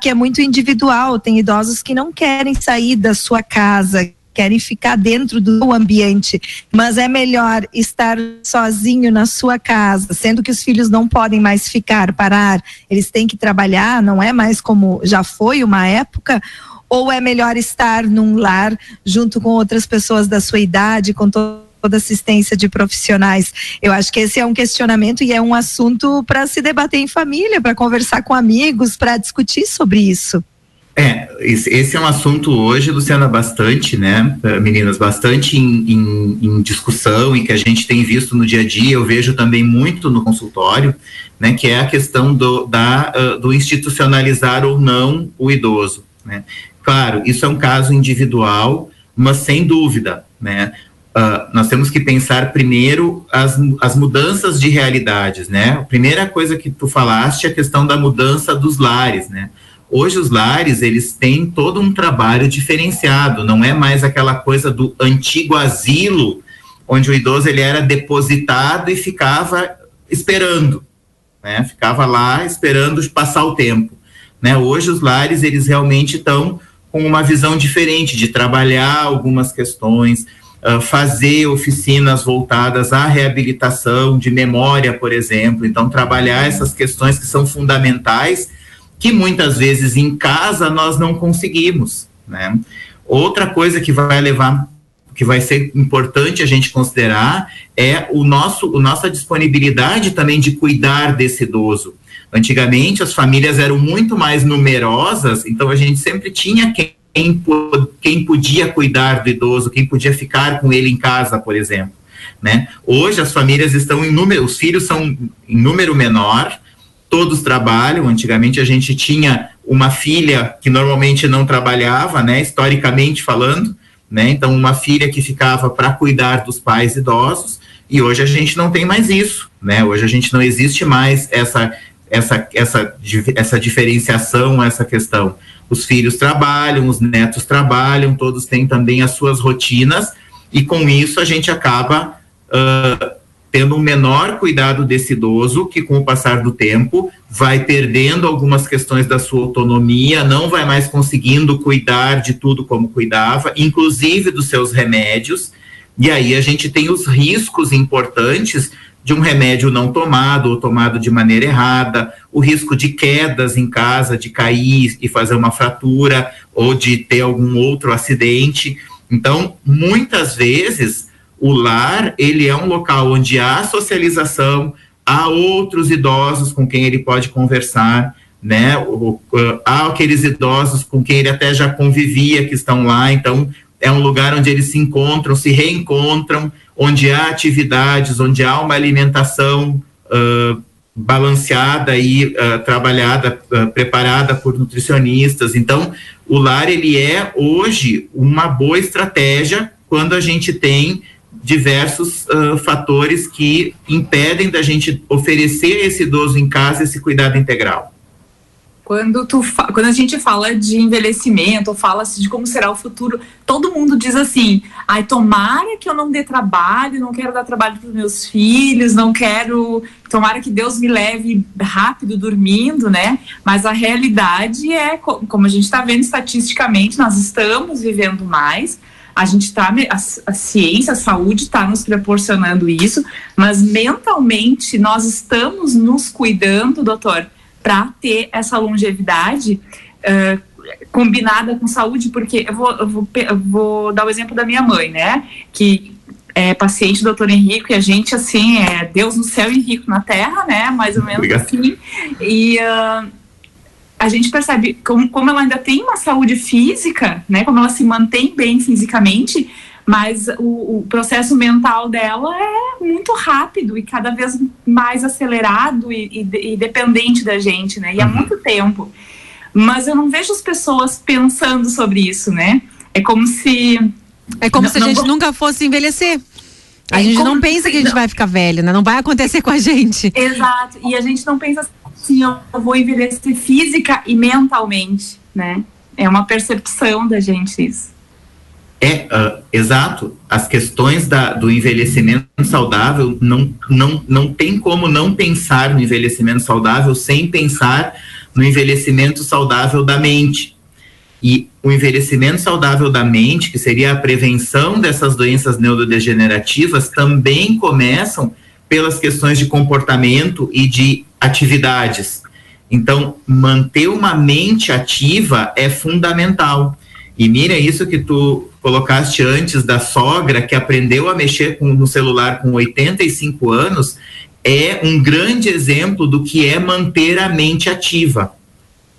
Que é muito individual, tem idosos que não querem sair da sua casa, querem ficar dentro do ambiente, mas é melhor estar sozinho na sua casa, sendo que os filhos não podem mais ficar, parar, eles têm que trabalhar, não é mais como já foi uma época, ou é melhor estar num lar junto com outras pessoas da sua idade, com toda assistência de profissionais. Eu acho que esse é um questionamento e é um assunto para se debater em família, para conversar com amigos, para discutir sobre isso. É, esse é um assunto hoje, Luciana, bastante, né, meninas, bastante em, em, em, discussão e que a gente tem visto no dia a dia, eu vejo também muito no consultório, né, que é a questão do, da, uh, do institucionalizar ou não o idoso, né. Claro, isso é um caso individual, mas sem dúvida, né, uh, nós temos que pensar primeiro as, as mudanças de realidades, né, a primeira coisa que tu falaste é a questão da mudança dos lares, né, Hoje os lares, eles têm todo um trabalho diferenciado, não é mais aquela coisa do antigo asilo, onde o idoso ele era depositado e ficava esperando, né? Ficava lá esperando passar o tempo, né? Hoje os lares, eles realmente estão com uma visão diferente de trabalhar algumas questões, uh, fazer oficinas voltadas à reabilitação de memória, por exemplo, então trabalhar essas questões que são fundamentais que muitas vezes em casa nós não conseguimos, né? Outra coisa que vai levar que vai ser importante a gente considerar é o nosso, a nossa disponibilidade também de cuidar desse idoso. Antigamente as famílias eram muito mais numerosas, então a gente sempre tinha quem, quem podia cuidar do idoso, quem podia ficar com ele em casa, por exemplo. Né? Hoje as famílias estão em número, os filhos são em número menor, todos trabalham. Antigamente a gente tinha uma filha que normalmente não trabalhava, né, historicamente falando, né? Então uma filha que ficava para cuidar dos pais idosos e hoje a gente não tem mais isso, né? Hoje a gente não existe mais essa essa essa essa diferenciação, essa questão. Os filhos trabalham, os netos trabalham, todos têm também as suas rotinas e com isso a gente acaba uh, tendo um menor cuidado desse idoso, que com o passar do tempo vai perdendo algumas questões da sua autonomia, não vai mais conseguindo cuidar de tudo como cuidava, inclusive dos seus remédios. E aí a gente tem os riscos importantes de um remédio não tomado ou tomado de maneira errada, o risco de quedas em casa, de cair e fazer uma fratura ou de ter algum outro acidente. Então, muitas vezes o lar ele é um local onde há socialização, há outros idosos com quem ele pode conversar, né? Há aqueles idosos com quem ele até já convivia que estão lá, então é um lugar onde eles se encontram, se reencontram, onde há atividades, onde há uma alimentação uh, balanceada e uh, trabalhada, uh, preparada por nutricionistas. Então, o lar ele é hoje uma boa estratégia quando a gente tem diversos uh, fatores que impedem da gente oferecer esse idoso em casa esse cuidado integral. Quando, tu quando a gente fala de envelhecimento, ou fala de como será o futuro, todo mundo diz assim: ai, tomara que eu não dê trabalho, não quero dar trabalho para os meus filhos, não quero. Tomara que Deus me leve rápido dormindo, né? Mas a realidade é, como a gente está vendo estatisticamente, nós estamos vivendo mais a gente está a, a, ciência, a saúde está nos proporcionando isso, mas mentalmente nós estamos nos cuidando, doutor, para ter essa longevidade uh, combinada com saúde, porque eu vou, eu vou, eu vou dar o exemplo da minha mãe, né? Que é paciente do doutor Henrique, e a gente, assim, é Deus no céu e Henrique na terra, né? Mais ou menos Obrigado. assim. E. Uh, a gente percebe como, como ela ainda tem uma saúde física, né? Como ela se mantém bem fisicamente, mas o, o, processo mental dela é muito rápido e cada vez mais acelerado e, e, e dependente da gente, né? E há uhum. muito tempo. Mas eu não vejo as pessoas pensando sobre isso, né? É como se. É como se a gente nunca fosse envelhecer. A é gente não pensa que a gente vai ficar velho, né? Não vai acontecer com a gente. Exato. E a gente não pensa assim, eu vou envelhecer física e mentalmente, né? É uma percepção da gente isso. É, uh, exato. As questões da, do envelhecimento saudável não, não, não tem como não pensar no envelhecimento saudável sem pensar no envelhecimento saudável da mente. E o envelhecimento saudável da mente, que seria a prevenção dessas doenças neurodegenerativas, também começam pelas questões de comportamento e de atividades. Então, manter uma mente ativa é fundamental. E mira isso que tu colocaste antes da sogra que aprendeu a mexer com, no celular com 85 anos, é um grande exemplo do que é manter a mente ativa.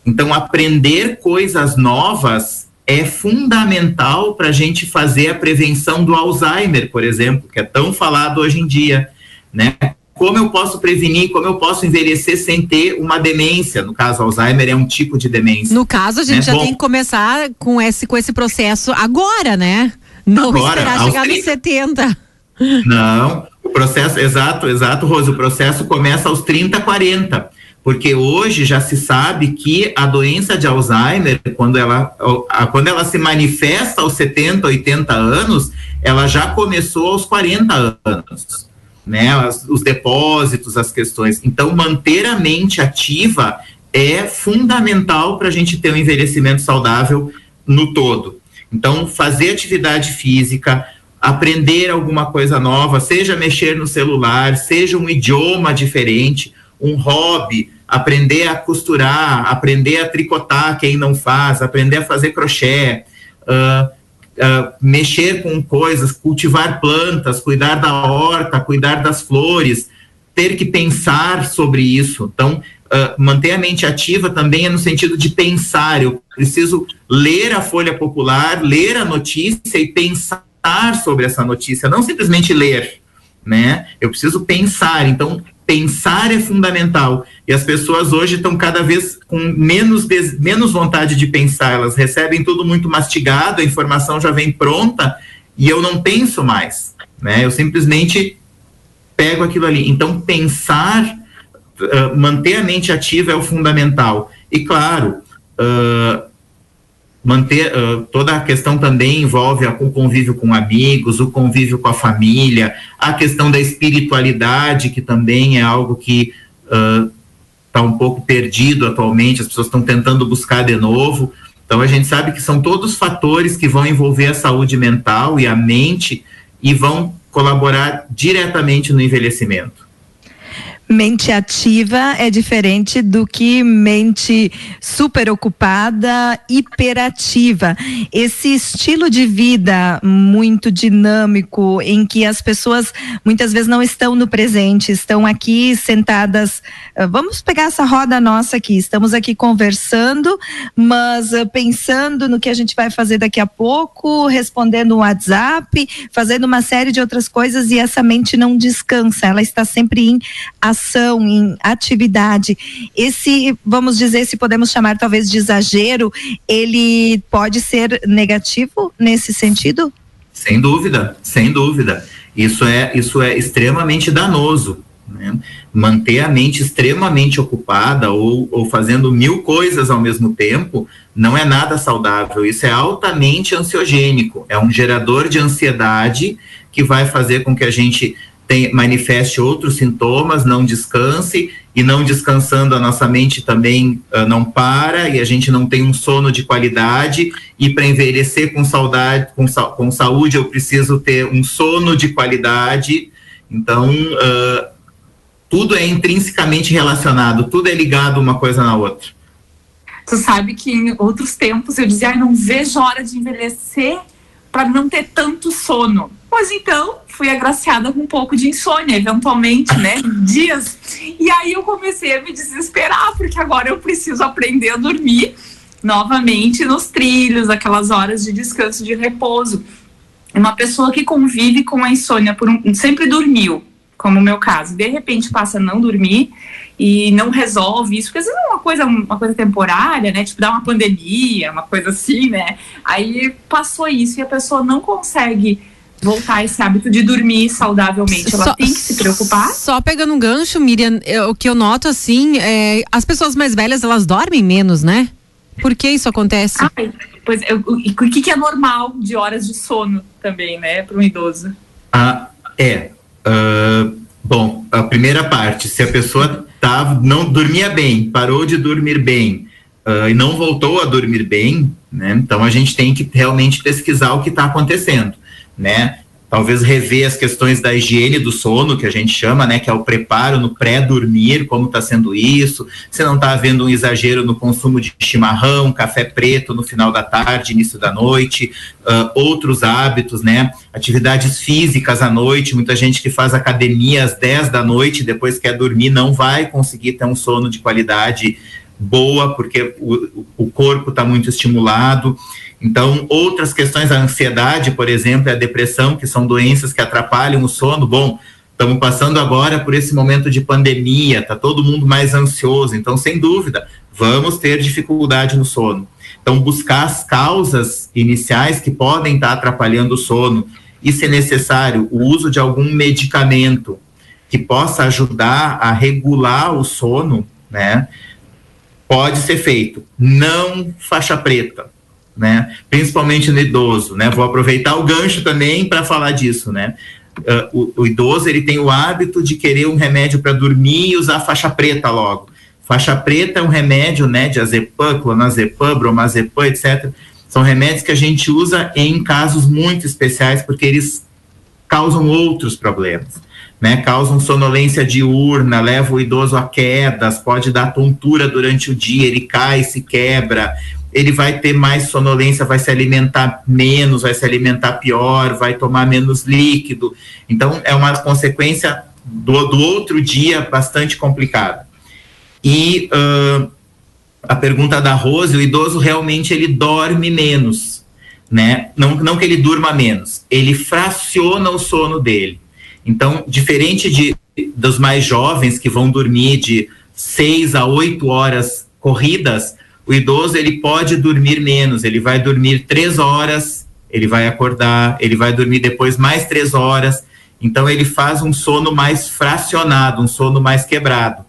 Então, aprender coisas novas é fundamental para a gente fazer a prevenção do Alzheimer, por exemplo, que é tão falado hoje em dia, né? Como eu posso prevenir, como eu posso envelhecer sem ter uma demência. No caso, Alzheimer é um tipo de demência. No caso, a gente né? já Bom, tem que começar com esse, com esse processo agora, né? Não agora, esperar chegar 30. nos 70. Não, o processo, exato, exato, Rose, o processo começa aos 30, 40. Porque hoje já se sabe que a doença de Alzheimer, quando ela, quando ela se manifesta aos 70, 80 anos, ela já começou aos 40 anos né, as, os depósitos, as questões. Então, manter a mente ativa é fundamental para a gente ter um envelhecimento saudável no todo. Então, fazer atividade física, aprender alguma coisa nova, seja mexer no celular, seja um idioma diferente, um hobby, aprender a costurar, aprender a tricotar, quem não faz, aprender a fazer crochê, uh, uh, mexer com coisas, cultivar plantas, cuidar da horta, cuidar das flores, ter que pensar sobre isso. Então, uh, manter a mente ativa também é no sentido de pensar. Eu preciso ler a Folha Popular, ler a notícia e pensar sobre essa notícia, não simplesmente ler, né? Eu preciso pensar. Então, pensar é fundamental. E as pessoas hoje estão cada vez com menos, menos vontade de pensar, elas recebem tudo muito mastigado, a informação já vem pronta e eu não penso mais. Né? Eu simplesmente pego aquilo ali. Então, pensar, uh, manter a mente ativa é o fundamental. E, claro, uh, manter uh, toda a questão também envolve o convívio com amigos, o convívio com a família, a questão da espiritualidade, que também é algo que está uh, um pouco perdido atualmente, as pessoas estão tentando buscar de novo. Então a gente sabe que são todos fatores que vão envolver a saúde mental e a mente e vão colaborar diretamente no envelhecimento. Mente ativa é diferente do que mente super ocupada, hiperativa. Esse estilo de vida muito dinâmico, em que as pessoas muitas vezes não estão no presente, estão aqui sentadas. Ah, vamos pegar essa roda nossa aqui, estamos aqui conversando, mas ah, pensando no que a gente vai fazer daqui a pouco, respondendo um WhatsApp, fazendo uma série de outras coisas e essa mente não descansa, ela está sempre em ação, em atividade. Esse, vamos dizer, se podemos chamar talvez de exagero, ele pode ser negativo nesse sentido? Sem dúvida, sem dúvida. Isso é, isso é extremamente danoso. Né? Manter a mente extremamente ocupada ou, ou fazendo mil coisas ao mesmo tempo não é nada saudável. Isso é altamente ansiogênico. É um gerador de ansiedade que vai fazer com que a gente tem, manifeste outros sintomas, não descanse, e não descansando a nossa mente também uh, não para, e a gente não tem um sono de qualidade, e para envelhecer com saudade, com, com saúde, eu preciso ter um sono de qualidade. Então, uh, tudo é intrinsecamente relacionado, tudo é ligado uma coisa na outra. Tu sabe que em outros tempos eu dizia, não vejo hora de envelhecer para não ter tanto sono. Pois então, fui agraciada com um pouco de insônia, eventualmente, né? Dias. E aí eu comecei a me desesperar, porque agora eu preciso aprender a dormir novamente nos trilhos, aquelas horas de descanso, de repouso. Uma pessoa que convive com a insônia por um, sempre dormiu, como o meu caso, de repente passa a não dormir e não resolve isso, porque às vezes é uma coisa, uma coisa temporária, né? Tipo, dá uma pandemia, uma coisa assim, né? Aí passou isso e a pessoa não consegue voltar esse hábito de dormir saudavelmente. Ela só, tem que se preocupar. Só pegando um gancho, Miriam, eu, o que eu noto assim, é, as pessoas mais velhas elas dormem menos, né? Por que isso acontece? Ai, pois o que, que é normal de horas de sono também, né, para um idoso? Ah, é. Uh, bom, a primeira parte, se a pessoa tava, não dormia bem, parou de dormir bem uh, e não voltou a dormir bem, né? Então a gente tem que realmente pesquisar o que está acontecendo né? Talvez rever as questões da higiene do sono, que a gente chama, né? Que é o preparo no pré-dormir, como está sendo isso. Se não está havendo um exagero no consumo de chimarrão, café preto no final da tarde, início da noite, uh, outros hábitos, né? Atividades físicas à noite, muita gente que faz academia às 10 da noite, depois quer dormir, não vai conseguir ter um sono de qualidade boa, porque o, o corpo está muito estimulado. Então, outras questões, a ansiedade, por exemplo, e a depressão, que são doenças que atrapalham o sono. Bom, estamos passando agora por esse momento de pandemia, está todo mundo mais ansioso, então, sem dúvida, vamos ter dificuldade no sono. Então, buscar as causas iniciais que podem estar tá atrapalhando o sono e, se necessário, o uso de algum medicamento que possa ajudar a regular o sono, né? Pode ser feito. Não faixa preta né? Principalmente no idoso, né? Vou aproveitar o gancho também para falar disso, né? Uh, o, o, idoso ele tem o hábito de querer um remédio para dormir e usar faixa preta logo. Faixa preta é um remédio, né? De azepam, clonazepam, bromazepam, etc. São remédios que a gente usa em casos muito especiais porque eles causam outros problemas. Né, causam sonolência diurna, leva o idoso a quedas, pode dar tontura durante o dia, ele cai, se quebra, ele vai ter mais sonolência, vai se alimentar menos, vai se alimentar pior, vai tomar menos líquido. Então, é uma consequência do, do outro dia bastante complicada. E uh, a pergunta da Rose, o idoso realmente ele dorme menos, né? Não, não que ele durma menos, ele fraciona o sono dele. Então, diferente de dos mais jovens que vão dormir de seis a oito horas corridas, o idoso ele pode dormir menos, ele vai dormir três horas, ele vai acordar, ele vai dormir depois mais três horas, então ele faz um sono mais fracionado, um sono mais quebrado.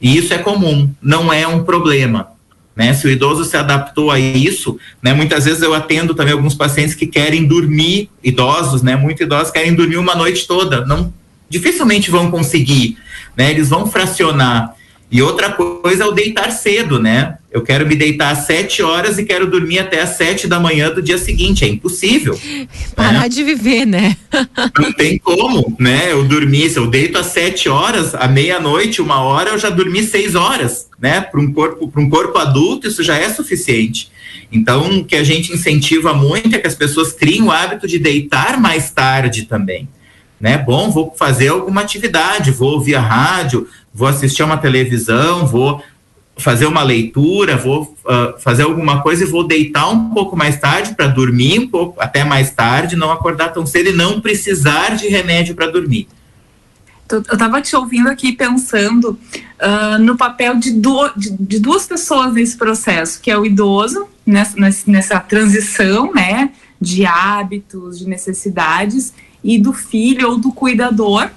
E isso é comum, não é um problema. Né? Se o idoso se adaptou a isso, né? Muitas vezes eu atendo também alguns pacientes que querem dormir, idosos, né? Muito idosos querem dormir uma noite toda, não, dificilmente vão conseguir, né? Eles vão fracionar. E outra coisa é o deitar cedo, né? Eu quero me deitar às sete horas e quero dormir até às sete da manhã do dia seguinte. É impossível. Parar né? de viver, né? Não tem como, né? Eu dormir, se eu deito às sete horas, à meia-noite, uma hora, eu já dormi seis horas, né? Para um corpo, para um corpo adulto, isso já é suficiente. Então, o que a gente incentiva muito é que as pessoas criem o hábito de deitar mais tarde também né? Bom, vou fazer alguma atividade, vou ouvir a rádio, vou assistir uma televisão, vou fazer uma leitura, vou uh, fazer alguma coisa e vou deitar um pouco mais tarde para dormir um pouco até mais tarde, não acordar tão cedo e não precisar de remédio para dormir. Eu estava te ouvindo aqui pensando uh, no papel de, de, de, duas pessoas nesse processo, que é o idoso, nessa, nessa transição né, de hábitos, de necessidades, e do filho ou do cuidador,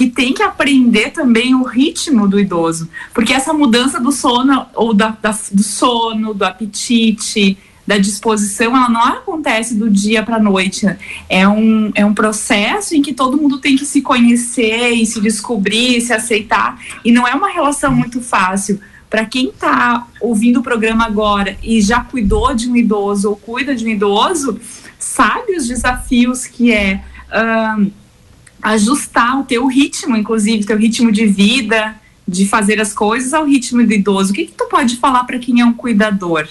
que tem que aprender também o ritmo do idoso, porque essa mudança do sono ou da, da, do sono, do apetite, da disposição, ela não acontece do dia para a noite. É um, é um processo em que todo mundo tem que se conhecer e se descobrir, se aceitar, e não é uma relação muito fácil. Para quem está ouvindo o programa agora e já cuidou de um idoso ou cuida de um idoso, sabe os desafios que é ajustar o teu ritmo, inclusive, teu ritmo de vida, de fazer as coisas ao ritmo do idoso. O que, que tu pode falar para quem é um cuidador?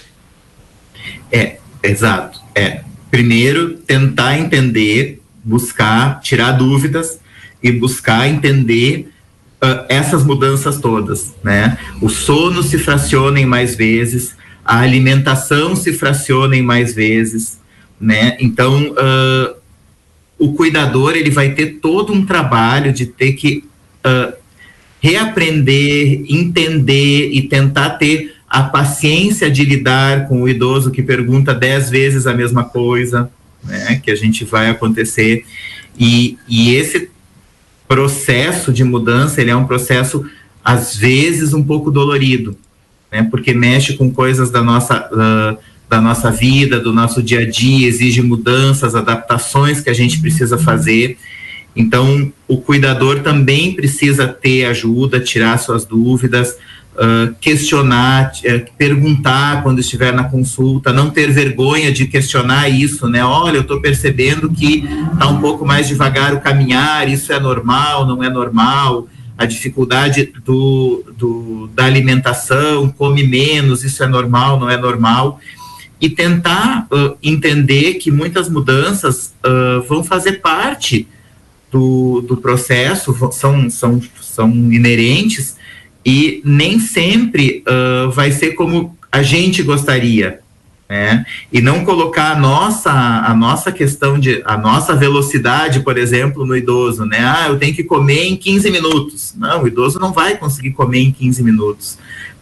É, exato. É, primeiro, tentar entender, buscar, tirar dúvidas e buscar entender uh, essas mudanças todas, né? O sono se fraciona em mais vezes, a alimentação se fraciona em mais vezes, né? Então, uh, o cuidador ele vai ter todo um trabalho de ter que uh, reaprender, entender e tentar ter a paciência de lidar com o idoso que pergunta dez vezes a mesma coisa, né, que a gente vai acontecer. E, e esse processo de mudança, ele é um processo, às vezes, um pouco dolorido, né, porque mexe com coisas da nossa... Uh, da nossa vida, do nosso dia a dia, exige mudanças, adaptações que a gente precisa fazer. Então, o cuidador também precisa ter ajuda, tirar suas dúvidas, uh, questionar, uh, perguntar quando estiver na consulta, não ter vergonha de questionar isso, né? Olha, eu estou percebendo que está um pouco mais devagar o caminhar, isso é normal, não é normal a dificuldade do, do, da alimentação, come menos, isso é normal, não é normal e tentar uh, entender que muitas mudanças uh, vão fazer parte do, do processo, são, são, são inerentes e nem sempre uh, vai ser como a gente gostaria. Né? E não colocar a nossa, a nossa questão de, a nossa velocidade, por exemplo, no idoso, né? Ah, eu tenho que comer em 15 minutos. Não, o idoso não vai conseguir comer em 15 minutos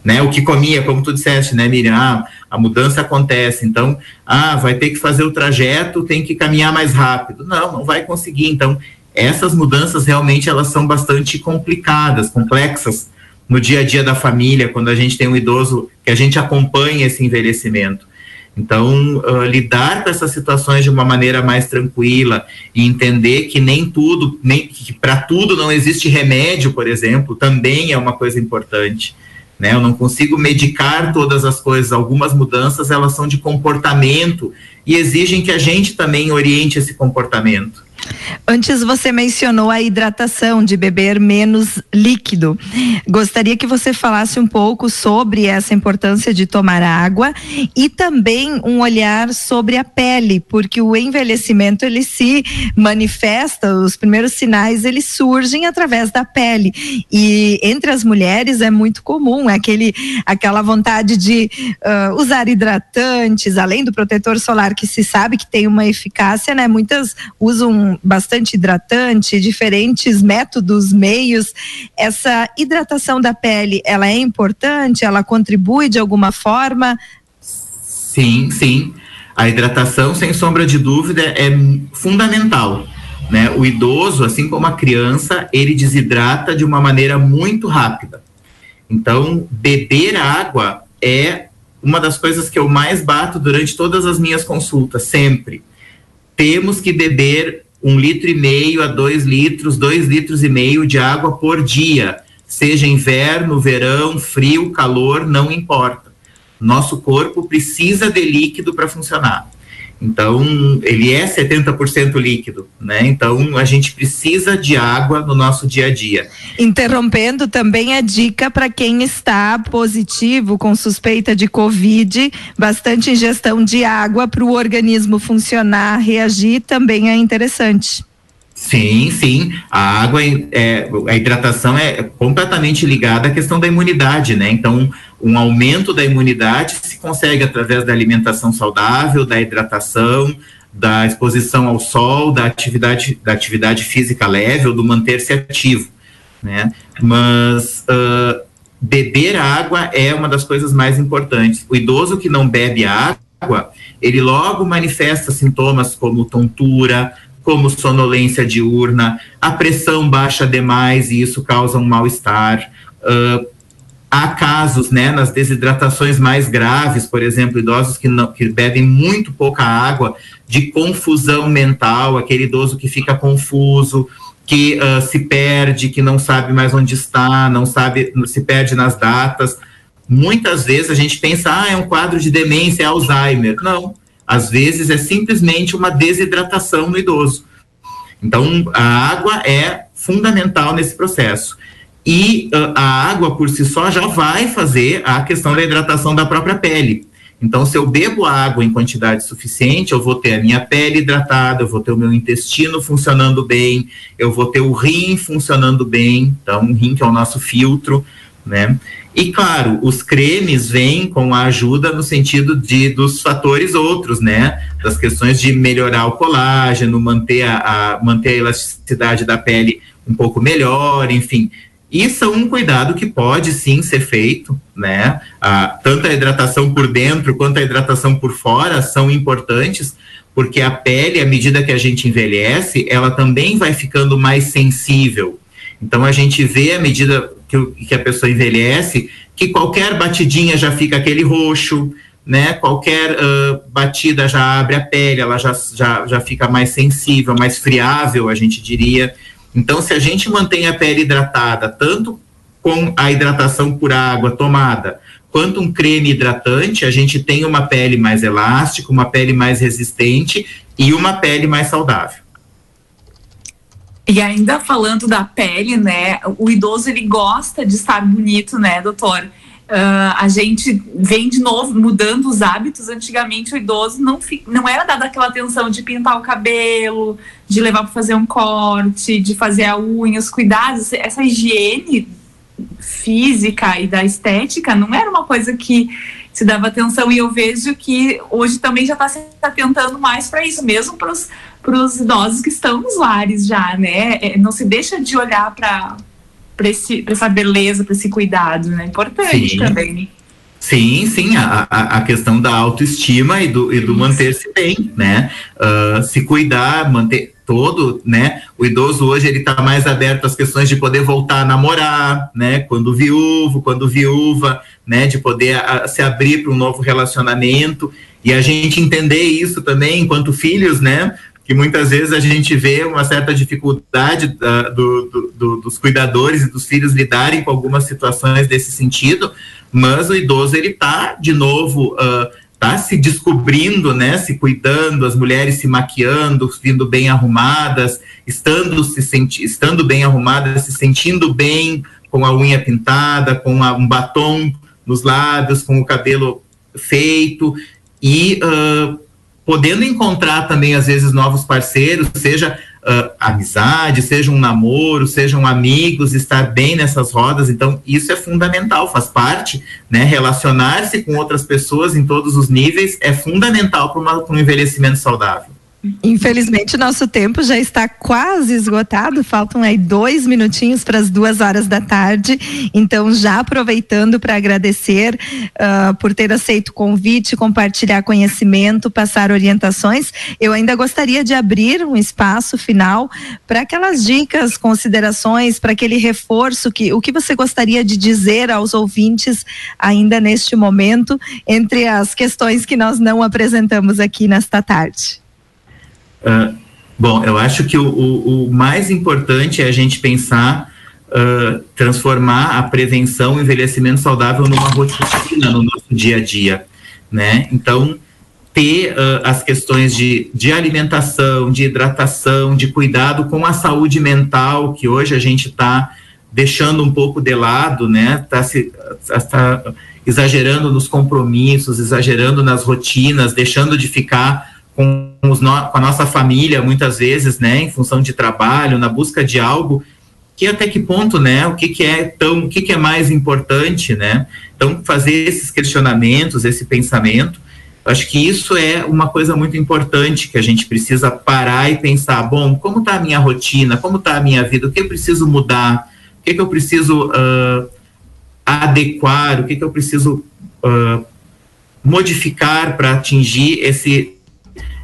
né? O que comia, como tu disseste, né, Miriam? Ah, a mudança acontece, então, ah, vai ter que fazer o trajeto, tem que caminhar mais rápido. Não, não vai conseguir. Então, essas mudanças realmente elas são bastante complicadas, complexas no dia a dia da família, quando a gente tem um idoso que a gente acompanha esse envelhecimento. Então, uh, lidar com essas situações de uma maneira mais tranquila e entender que nem tudo, nem que para tudo não existe remédio, por exemplo, também é uma coisa importante. Né? Eu não consigo medicar todas as coisas. Algumas mudanças elas são de comportamento e exigem que a gente também oriente esse comportamento. Antes você mencionou a hidratação, de beber menos líquido. Gostaria que você falasse um pouco sobre essa importância de tomar água e também um olhar sobre a pele, porque o envelhecimento ele se manifesta, os primeiros sinais eles surgem através da pele. E entre as mulheres é muito comum, aquele aquela vontade de uh, usar hidratantes, além do protetor solar que se sabe que tem uma eficácia, né? Muitas usam bastante hidratante, diferentes métodos, meios. Essa hidratação da pele, ela é importante? Ela contribui de alguma forma? Sim, sim. A hidratação, sem sombra de dúvida, é fundamental. Né? O idoso, assim como a criança, ele desidrata de uma maneira muito rápida. Então, beber água é uma das coisas que eu mais bato durante todas as minhas consultas, sempre. Temos que beber um litro e meio a dois litros, dois litros e meio de água por dia, seja inverno, verão, frio, calor, não importa. Nosso corpo precisa de líquido para funcionar. Então, ele é 70% líquido, né? Então, a gente precisa de água no nosso dia a dia. Interrompendo também a dica para quem está positivo com suspeita de Covid, bastante ingestão de água para o organismo funcionar, reagir também é interessante. Sim, sim. A água, é, a hidratação é completamente ligada à questão da imunidade, né? Então, um aumento da imunidade se consegue através da alimentação saudável, da hidratação, da exposição ao sol, da atividade, da atividade física leve ou do manter-se ativo, né? Mas uh, beber água é uma das coisas mais importantes. O idoso que não bebe água, ele logo manifesta sintomas como tontura, como sonolência diurna, a pressão baixa demais e isso causa um mal-estar. Uh, há casos, né, nas desidratações mais graves, por exemplo, idosos que, não, que bebem muito pouca água, de confusão mental, aquele idoso que fica confuso, que uh, se perde, que não sabe mais onde está, não sabe, se perde nas datas. Muitas vezes a gente pensa, ah, é um quadro de demência, é Alzheimer. Não, às vezes é simplesmente uma desidratação no idoso. Então, a água é fundamental nesse processo. E uh, a água por si só já vai fazer a questão da hidratação da própria pele. Então, se eu bebo água em quantidade suficiente, eu vou ter a minha pele hidratada, eu vou ter o meu intestino funcionando bem, eu vou ter o rim funcionando bem. Então, o rim que é o nosso filtro, né? E claro, os cremes vêm com a ajuda no sentido de dos fatores outros, né? Das questões de melhorar o colágeno, manter a, a manter a elasticidade da pele um pouco melhor, enfim. Isso é um cuidado que pode sim ser feito, né? Ah, tanto a hidratação por dentro quanto a hidratação por fora são importantes, porque a pele, à medida que a gente envelhece, ela também vai ficando mais sensível. Então a gente vê à medida que, que a pessoa envelhece, que qualquer batidinha já fica aquele roxo, né? Qualquer uh, batida já abre a pele, ela já, já, já fica mais sensível, mais friável, a gente diria. Então, se a gente mantém a pele hidratada, tanto com a hidratação por água tomada, quanto um creme hidratante, a gente tem uma pele mais elástica, uma pele mais resistente e uma pele mais saudável. E ainda falando da pele, né? O idoso ele gosta de estar bonito, né, doutor? Uh, a gente vem de novo mudando os hábitos. Antigamente o idoso não, não era dada aquela atenção de pintar o cabelo, de levar para fazer um corte, de fazer a unha, os cuidados. Essa higiene física e da estética não era uma coisa que se dava atenção e eu vejo que hoje também já está se atentando mais para isso, mesmo para os idosos que estão nos lares já, né? É, não se deixa de olhar para essa beleza, para esse cuidado, né? Importante sim. também. Sim, sim, a, a, questão da autoestima e do, e do manter-se bem, né? Uh, se cuidar, manter todo, né? O idoso hoje ele está mais aberto às questões de poder voltar a namorar, né? Quando viúvo, quando viúva, né? De poder a, se abrir para um novo relacionamento e a gente entender isso também enquanto filhos, né? Que muitas vezes a gente vê uma certa dificuldade uh, do, do, do, dos cuidadores e dos filhos lidarem com algumas situações desse sentido, mas o idoso ele está de novo uh, tá se descobrindo, né, se cuidando, as mulheres se maquiando, vindo bem arrumadas, estando se senti estando bem arrumadas, se sentindo bem com a unha pintada, com a, um batom nos lábios, com o cabelo feito e uh, podendo encontrar também às vezes novos parceiros, seja uh, amizade, seja um namoro, sejam amigos, estar bem nessas rodas. Então, isso é fundamental, faz parte, né? Relacionar-se com outras pessoas em todos os níveis é fundamental para um envelhecimento saudável. Infelizmente, nosso tempo já está quase esgotado. Faltam aí dois minutinhos para as duas horas da tarde. Então, já aproveitando para agradecer uh, por ter aceito o convite, compartilhar conhecimento, passar orientações. Eu ainda gostaria de abrir um espaço final para aquelas dicas, considerações, para aquele reforço que o que você gostaria de dizer aos ouvintes ainda neste momento, entre as questões que nós não apresentamos aqui nesta tarde. Uh, bom, eu acho que o, o, o, mais importante é a gente pensar, uh, transformar a prevenção e envelhecimento saudável numa rotina no nosso dia a dia, né? Então, ter uh, as questões de, de alimentação, de hidratação, de cuidado com a saúde mental, que hoje a gente está deixando um pouco de lado, né? Está se tá exagerando nos compromissos, exagerando nas rotinas, deixando de ficar com, os no, com a nossa família, muitas vezes, né, em função de trabalho, na busca de algo, que até que ponto, né, o que, que é tão, o que, que é mais importante, né? Então, fazer esses questionamentos, esse pensamento, acho que isso é uma coisa muito importante que a gente precisa parar e pensar, bom, como está a minha rotina, como está a minha vida, o que eu preciso mudar, o que, que eu preciso uh, adequar, o que, que eu preciso uh, modificar para atingir esse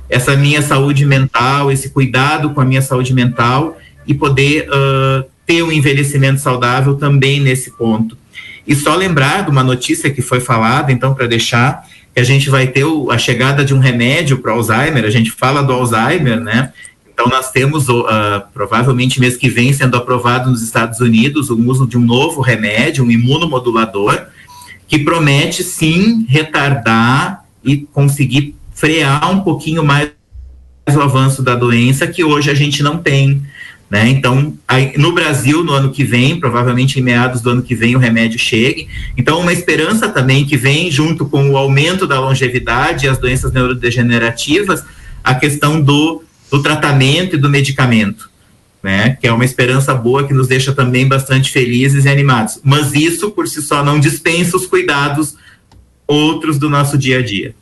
essa minha saúde mental, esse cuidado com a minha saúde mental e poder uh, ter um envelhecimento saudável também nesse ponto. E só lembrar de uma notícia que foi falada, então, para deixar, que a gente vai ter o, a chegada de um remédio para Alzheimer, a gente fala do Alzheimer, né? Então, nós temos, uh, provavelmente mês que vem, sendo aprovado nos Estados Unidos, o uso de um novo remédio, um imunomodulador, que promete, sim, retardar e conseguir frear um pouquinho mais o avanço da doença, que hoje a gente não tem. Né? Então, aí, no Brasil, no ano que vem, provavelmente em meados do ano que vem, o remédio chegue. Então, uma esperança também que vem junto com o aumento da longevidade e as doenças neurodegenerativas, a questão do, do tratamento e do medicamento. Né, que é uma esperança boa que nos deixa também bastante felizes e animados. Mas isso por si só não dispensa os cuidados outros do nosso dia a dia.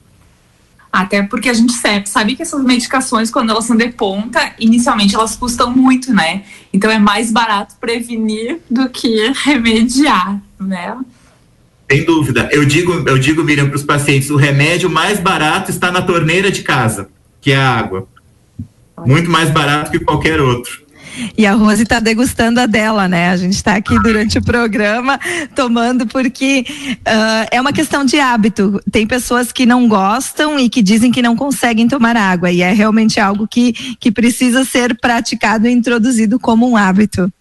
Até porque a gente sabe que essas medicações, quando elas são de ponta, inicialmente elas custam muito, né? Então é mais barato prevenir do que remediar, né? Sem dúvida. Eu digo, eu digo, Miriam, para os pacientes, o remédio mais barato está na torneira de casa, que é a água. Muito mais barato que qualquer outro. E a Rose está degustando a dela, né? A gente está aqui durante o programa tomando porque uh, é uma questão de hábito. Tem pessoas que não gostam e que dizem que não conseguem tomar água. E é realmente algo que, que precisa ser praticado e introduzido como um hábito.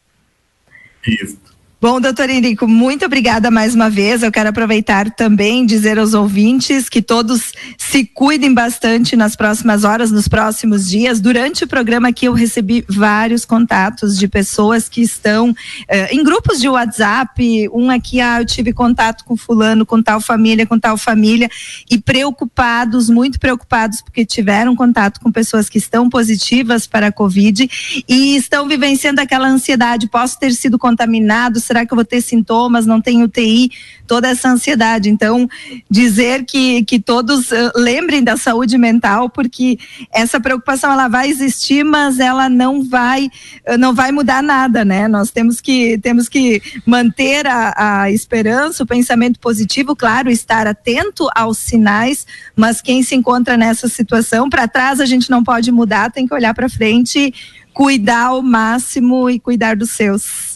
Isso. Bom, doutor Henrico, muito obrigada mais uma vez. Eu quero aproveitar também dizer aos ouvintes que todos se cuidem bastante nas próximas horas, nos próximos dias. Durante o programa aqui eu recebi vários contatos de pessoas que estão eh, em grupos de WhatsApp. Um aqui, ah, eu tive contato com fulano, com tal família, com tal família, e preocupados, muito preocupados, porque tiveram contato com pessoas que estão positivas para a Covid e estão vivenciando aquela ansiedade. Posso ter sido contaminado? Será que eu vou ter sintomas? Não tenho UTI? Toda essa ansiedade. Então, dizer que, que todos uh, lembrem da saúde mental, porque essa preocupação ela vai existir, mas ela não vai uh, não vai mudar nada, né? Nós temos que temos que manter a, a esperança, o pensamento positivo, claro, estar atento aos sinais, mas quem se encontra nessa situação, para trás a gente não pode mudar, tem que olhar para frente, cuidar ao máximo e cuidar dos seus.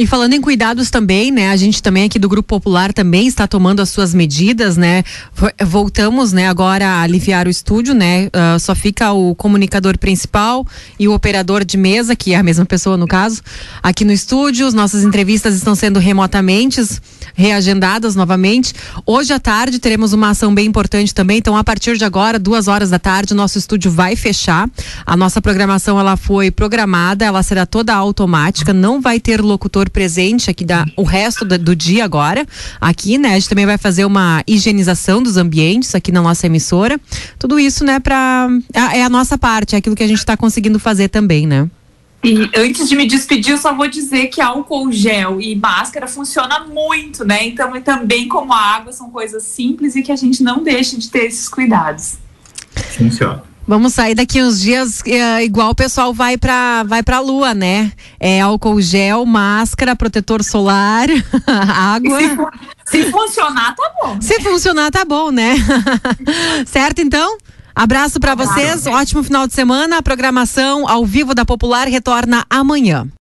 E falando em cuidados também, né? A gente também aqui do Grupo Popular também está tomando as suas medidas, né? Voltamos, né, agora a aliviar o estúdio, né? Uh, só fica o comunicador principal e o operador de mesa, que é a mesma pessoa no caso, aqui no estúdio. As nossas entrevistas estão sendo remotamente reagendadas novamente. Hoje à tarde teremos uma ação bem importante também. Então, a partir de agora, duas horas da tarde, o nosso estúdio vai fechar. A nossa programação ela foi programada, ela será toda automática, não vai ter locutor presente aqui da, o resto do, do dia agora. Aqui, né? A gente também vai fazer uma higienização dos ambientes aqui na nossa emissora. Tudo isso, né, para é, é a nossa parte, é aquilo que a gente está conseguindo fazer também, né? E antes de me despedir, eu só vou dizer que álcool gel e máscara funciona muito, né? Então, e também como a água são coisas simples e que a gente não deixa de ter esses cuidados. Funciona. Vamos sair daqui uns dias é, igual o pessoal vai pra, vai pra lua, né? É álcool gel, máscara, protetor solar, água. Se, se funcionar, tá bom. Se funcionar, tá bom, né? certo, então? Abraço para vocês, ótimo final de semana. A programação ao vivo da Popular retorna amanhã.